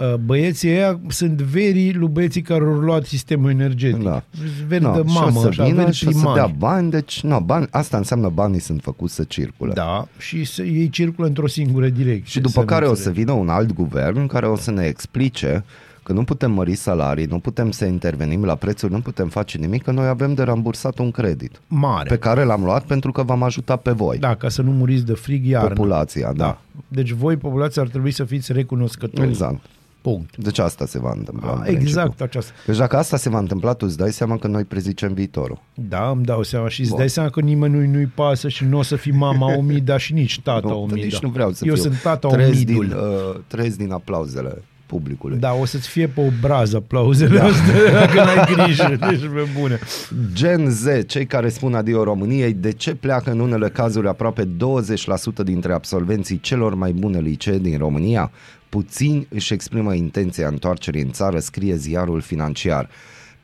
[SPEAKER 1] Uh, Băieții ăia sunt verii lui băieții care au luat sistemul energetic.
[SPEAKER 2] Da.
[SPEAKER 1] Veri
[SPEAKER 2] No,
[SPEAKER 1] de
[SPEAKER 2] și o
[SPEAKER 1] mamă,
[SPEAKER 2] să
[SPEAKER 1] așa,
[SPEAKER 2] vină
[SPEAKER 1] veri
[SPEAKER 2] și o să dea
[SPEAKER 1] primari.
[SPEAKER 2] bani, deci no, bani, asta înseamnă banii sunt făcuți să circule.
[SPEAKER 1] Da, și să, ei circulă într-o singură direcție.
[SPEAKER 2] Și după
[SPEAKER 1] să
[SPEAKER 2] care
[SPEAKER 1] nu
[SPEAKER 2] o să
[SPEAKER 1] înțeleg.
[SPEAKER 2] vină un alt guvern care o să ne explice că nu putem mări salarii, nu putem să intervenim la prețuri, nu putem face nimic, că noi avem de rambursat un credit
[SPEAKER 1] Mare.
[SPEAKER 2] pe care l-am luat pentru că v-am ajutat pe voi,
[SPEAKER 1] Da, ca să nu muriți de frig iarna.
[SPEAKER 2] populația, da.
[SPEAKER 1] Da. Deci voi, populația, ar trebui să fiți recunoscători.
[SPEAKER 2] Exact.
[SPEAKER 1] Punct.
[SPEAKER 2] Deci asta se va întâmpla. în
[SPEAKER 1] A, exact
[SPEAKER 2] principiu.
[SPEAKER 1] aceasta.
[SPEAKER 2] Deci dacă asta se va întâmpla, tu îți dai seama că noi prezicem viitorul.
[SPEAKER 1] Da, îmi dau seama și îți
[SPEAKER 2] Bun.
[SPEAKER 1] dai seama că nimănui nu-i pasă și nu o să fii mama Omida și nici tata
[SPEAKER 2] Nu,
[SPEAKER 1] Omida.
[SPEAKER 2] nici nu vreau să
[SPEAKER 1] Eu
[SPEAKER 2] fiu
[SPEAKER 1] sunt tata
[SPEAKER 2] trez
[SPEAKER 1] Omidul.
[SPEAKER 2] din, uh, trez din aplauzele publicului.
[SPEAKER 1] Da, o să-ți fie pe obraz aplauzele da. astea, dacă n-ai grijă. Deci, pe bune.
[SPEAKER 2] Gen Z, cei care spun adio României, de ce pleacă în unele cazuri aproape 20% dintre absolvenții celor mai bune licee din România? Puțini își exprimă intenția întoarcerii în țară, scrie ziarul financiar.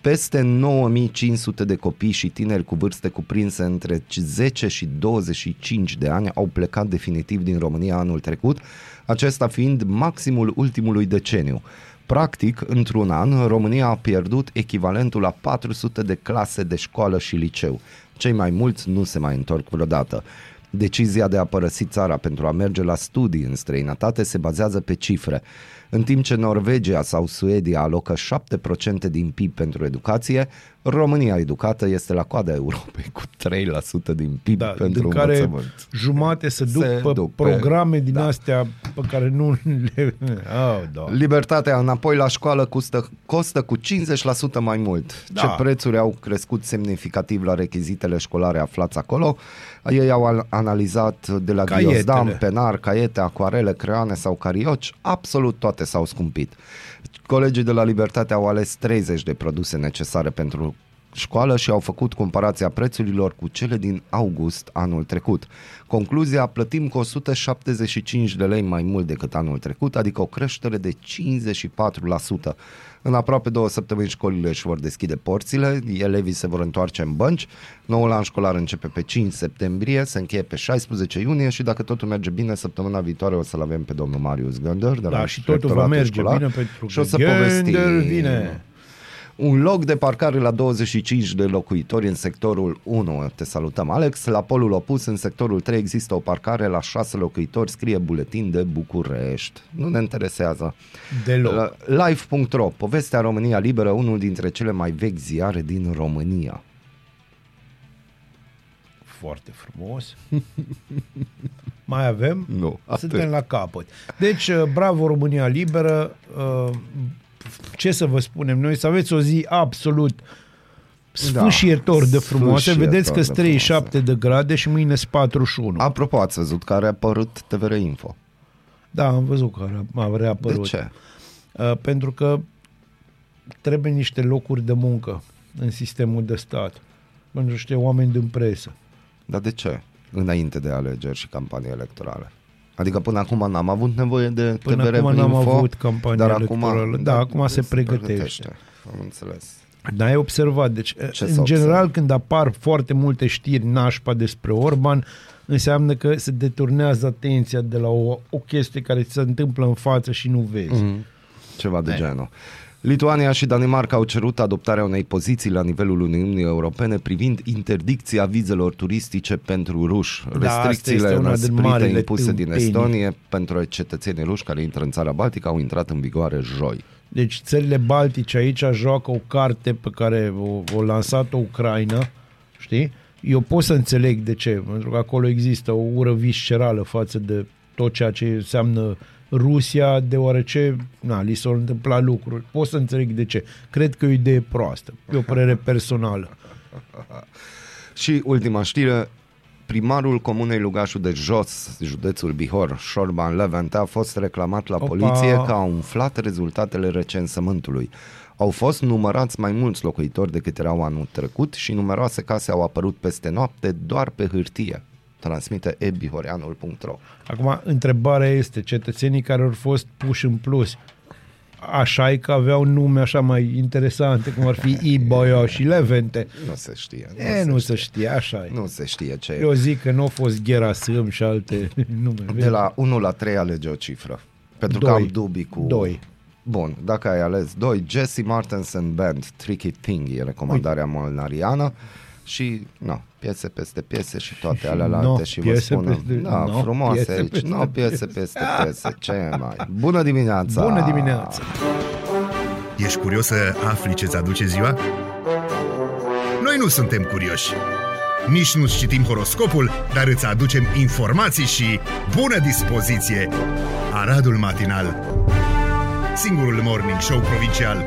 [SPEAKER 2] Peste 9500 de copii și tineri cu vârste cuprinse între 10 și 25 de ani au plecat definitiv din România anul trecut, acesta fiind maximul ultimului deceniu. Practic, într-un an, România a pierdut echivalentul la 400 de clase de școală și liceu. Cei mai mulți nu se mai întorc vreodată. Decizia de a părăsi țara pentru a merge la studii în străinătate se bazează pe cifre. În timp ce Norvegia sau Suedia alocă 7% din PIB pentru educație, România educată este la coada Europei cu 3% din PIB
[SPEAKER 1] Da,
[SPEAKER 2] pentru
[SPEAKER 1] din care
[SPEAKER 2] învățământ.
[SPEAKER 1] jumate se duc
[SPEAKER 2] Se
[SPEAKER 1] pe
[SPEAKER 2] duc pe-
[SPEAKER 1] programe din
[SPEAKER 2] da.
[SPEAKER 1] astea pe care nu le... Oh, da.
[SPEAKER 2] Libertatea înapoi la școală costă, costă cu 50% mai mult.
[SPEAKER 1] Da.
[SPEAKER 2] Ce prețuri au crescut semnificativ la rechizitele școlare aflați acolo? Ei au al- analizat de la
[SPEAKER 1] Caietele.
[SPEAKER 2] ghiozdam, penar, caiete, acuarele, creioane sau carioci, absolut toate s-au scumpit. Colegii de la Libertate au ales 30 de produse necesare pentru școală și au făcut comparația prețurilor cu cele din august anul trecut. Concluzia, plătim cu 175 de lei mai mult decât anul trecut, adică o creștere de 54%. În aproape două săptămâni școlile își vor deschide porțile, elevii se vor întoarce în bănci, noul an școlar începe pe 5 septembrie, se încheie pe 16 iunie și dacă totul merge bine, săptămâna viitoare o să-l avem pe domnul Marius Gândăr de la
[SPEAKER 1] Da, și totul va
[SPEAKER 2] Rectoratul
[SPEAKER 1] merge
[SPEAKER 2] Școlar
[SPEAKER 1] bine pentru
[SPEAKER 2] și o să
[SPEAKER 1] că
[SPEAKER 2] povestim.
[SPEAKER 1] Gândăr vine.
[SPEAKER 2] Un loc de parcare la 25 de locuitori în sectorul 1. Te salutăm, Alex. La polul opus, în sectorul 3, există o parcare la 6 locuitori, scrie buletin de București. Nu ne interesează.
[SPEAKER 1] Deloc.
[SPEAKER 2] La Live.ro, povestea România Liberă, unul dintre cele mai vechi ziare din România.
[SPEAKER 1] Foarte frumos. Mai avem?
[SPEAKER 2] Nu, atât.
[SPEAKER 1] Suntem la capăt. Deci, uh, bravo România Liberă. Uh, Ce să vă spunem noi? Să aveți o zi absolut sfâșietor de frumoase.
[SPEAKER 2] sfâșietor
[SPEAKER 1] Vedeți că
[SPEAKER 2] de
[SPEAKER 1] sunt 37 de grade și mâine sunt 41.
[SPEAKER 2] Apropo, ați văzut care a apărut TVR Info.
[SPEAKER 1] Da, am văzut că a- a
[SPEAKER 2] De
[SPEAKER 1] reapărut.
[SPEAKER 2] ce?
[SPEAKER 1] Uh, Pentru că trebuie niște locuri de muncă în sistemul de stat. Pentru niște oameni din presă.
[SPEAKER 2] Dar de ce? Înainte de alegeri și campanie electorale. Adică până acum n-am avut nevoie de
[SPEAKER 1] Până
[SPEAKER 2] TVR
[SPEAKER 1] acum n-am
[SPEAKER 2] Info,
[SPEAKER 1] avut campanie
[SPEAKER 2] dar
[SPEAKER 1] electorală.
[SPEAKER 2] Acum,
[SPEAKER 1] Da, acum se pregătește.
[SPEAKER 2] Am înțeles.
[SPEAKER 1] Dar ai observat, deci
[SPEAKER 2] Ce
[SPEAKER 1] în
[SPEAKER 2] s-a
[SPEAKER 1] general
[SPEAKER 2] observat?
[SPEAKER 1] când apar foarte multe știri nașpa despre Orban, înseamnă că se deturnează atenția de la o, o chestie care ți se întâmplă în față și nu vezi. Mm.
[SPEAKER 2] Ceva de genul. Lituania și Danemarca au cerut adoptarea unei poziții la nivelul Uniunii Europene privind interdicția vizelor turistice pentru ruși.
[SPEAKER 1] Da, asta
[SPEAKER 2] Restricțiile
[SPEAKER 1] este una din
[SPEAKER 2] năsprite
[SPEAKER 1] marile
[SPEAKER 2] impuse din
[SPEAKER 1] tâmpenii.
[SPEAKER 2] Estonie pentru cetățenii ruși care intră în țara Baltică au intrat în vigoare joi.
[SPEAKER 1] Deci țările baltice aici joacă o carte pe care o, o lansat-o Ucraina, știi? Eu pot să înțeleg de ce, pentru că acolo există o ură viscerală față de tot ceea ce înseamnă Rusia, deoarece na, li s-au întâmplat lucruri. Pot să înțeleg de ce. Cred că e o idee proastă. E o părere personală.
[SPEAKER 2] Și ultima știre, primarul comunei Lugașul de Jos, județul Bihor, Șorban Levente, a fost reclamat la
[SPEAKER 1] Opa!
[SPEAKER 2] poliție că a umflat rezultatele recensământului. Au fost numărați mai mulți locuitori decât erau anul trecut și numeroase case au apărut peste noapte doar pe hârtie. Transmite ebihoreanul.ro
[SPEAKER 1] Acum, întrebarea este, cetățenii care au fost puși în plus, așa e că aveau nume așa mai interesante, cum ar fi Iboio și Levente.
[SPEAKER 2] Nu se știe.
[SPEAKER 1] E, nu se știe, așa e.
[SPEAKER 2] Nu se știe ce
[SPEAKER 1] Eu
[SPEAKER 2] e.
[SPEAKER 1] zic că nu a fost Ghera Sâm și alte nume.
[SPEAKER 2] De la 1 la 3 alege o cifră. Pentru că
[SPEAKER 1] Doi.
[SPEAKER 2] am dubii cu...
[SPEAKER 1] Doi.
[SPEAKER 2] Bun, dacă ai ales 2, Jesse Martensen Band, Tricky Thing e recomandarea molnariană și, nu, piese peste piese și toate alea
[SPEAKER 1] No,
[SPEAKER 2] alte și vă
[SPEAKER 1] piese
[SPEAKER 2] spun,
[SPEAKER 1] peste-
[SPEAKER 2] da,
[SPEAKER 1] no,
[SPEAKER 2] frumoase
[SPEAKER 1] piese
[SPEAKER 2] aici,
[SPEAKER 1] peste
[SPEAKER 2] nu, piese peste piese, ce mai. Bună dimineața!
[SPEAKER 1] Bună dimineața!
[SPEAKER 3] Ești curios să afli ce-ți aduce ziua? Noi nu suntem curioși. Nici nu citim horoscopul, dar îți aducem informații și bună dispoziție. Aradul Matinal Singurul Morning Show Provincial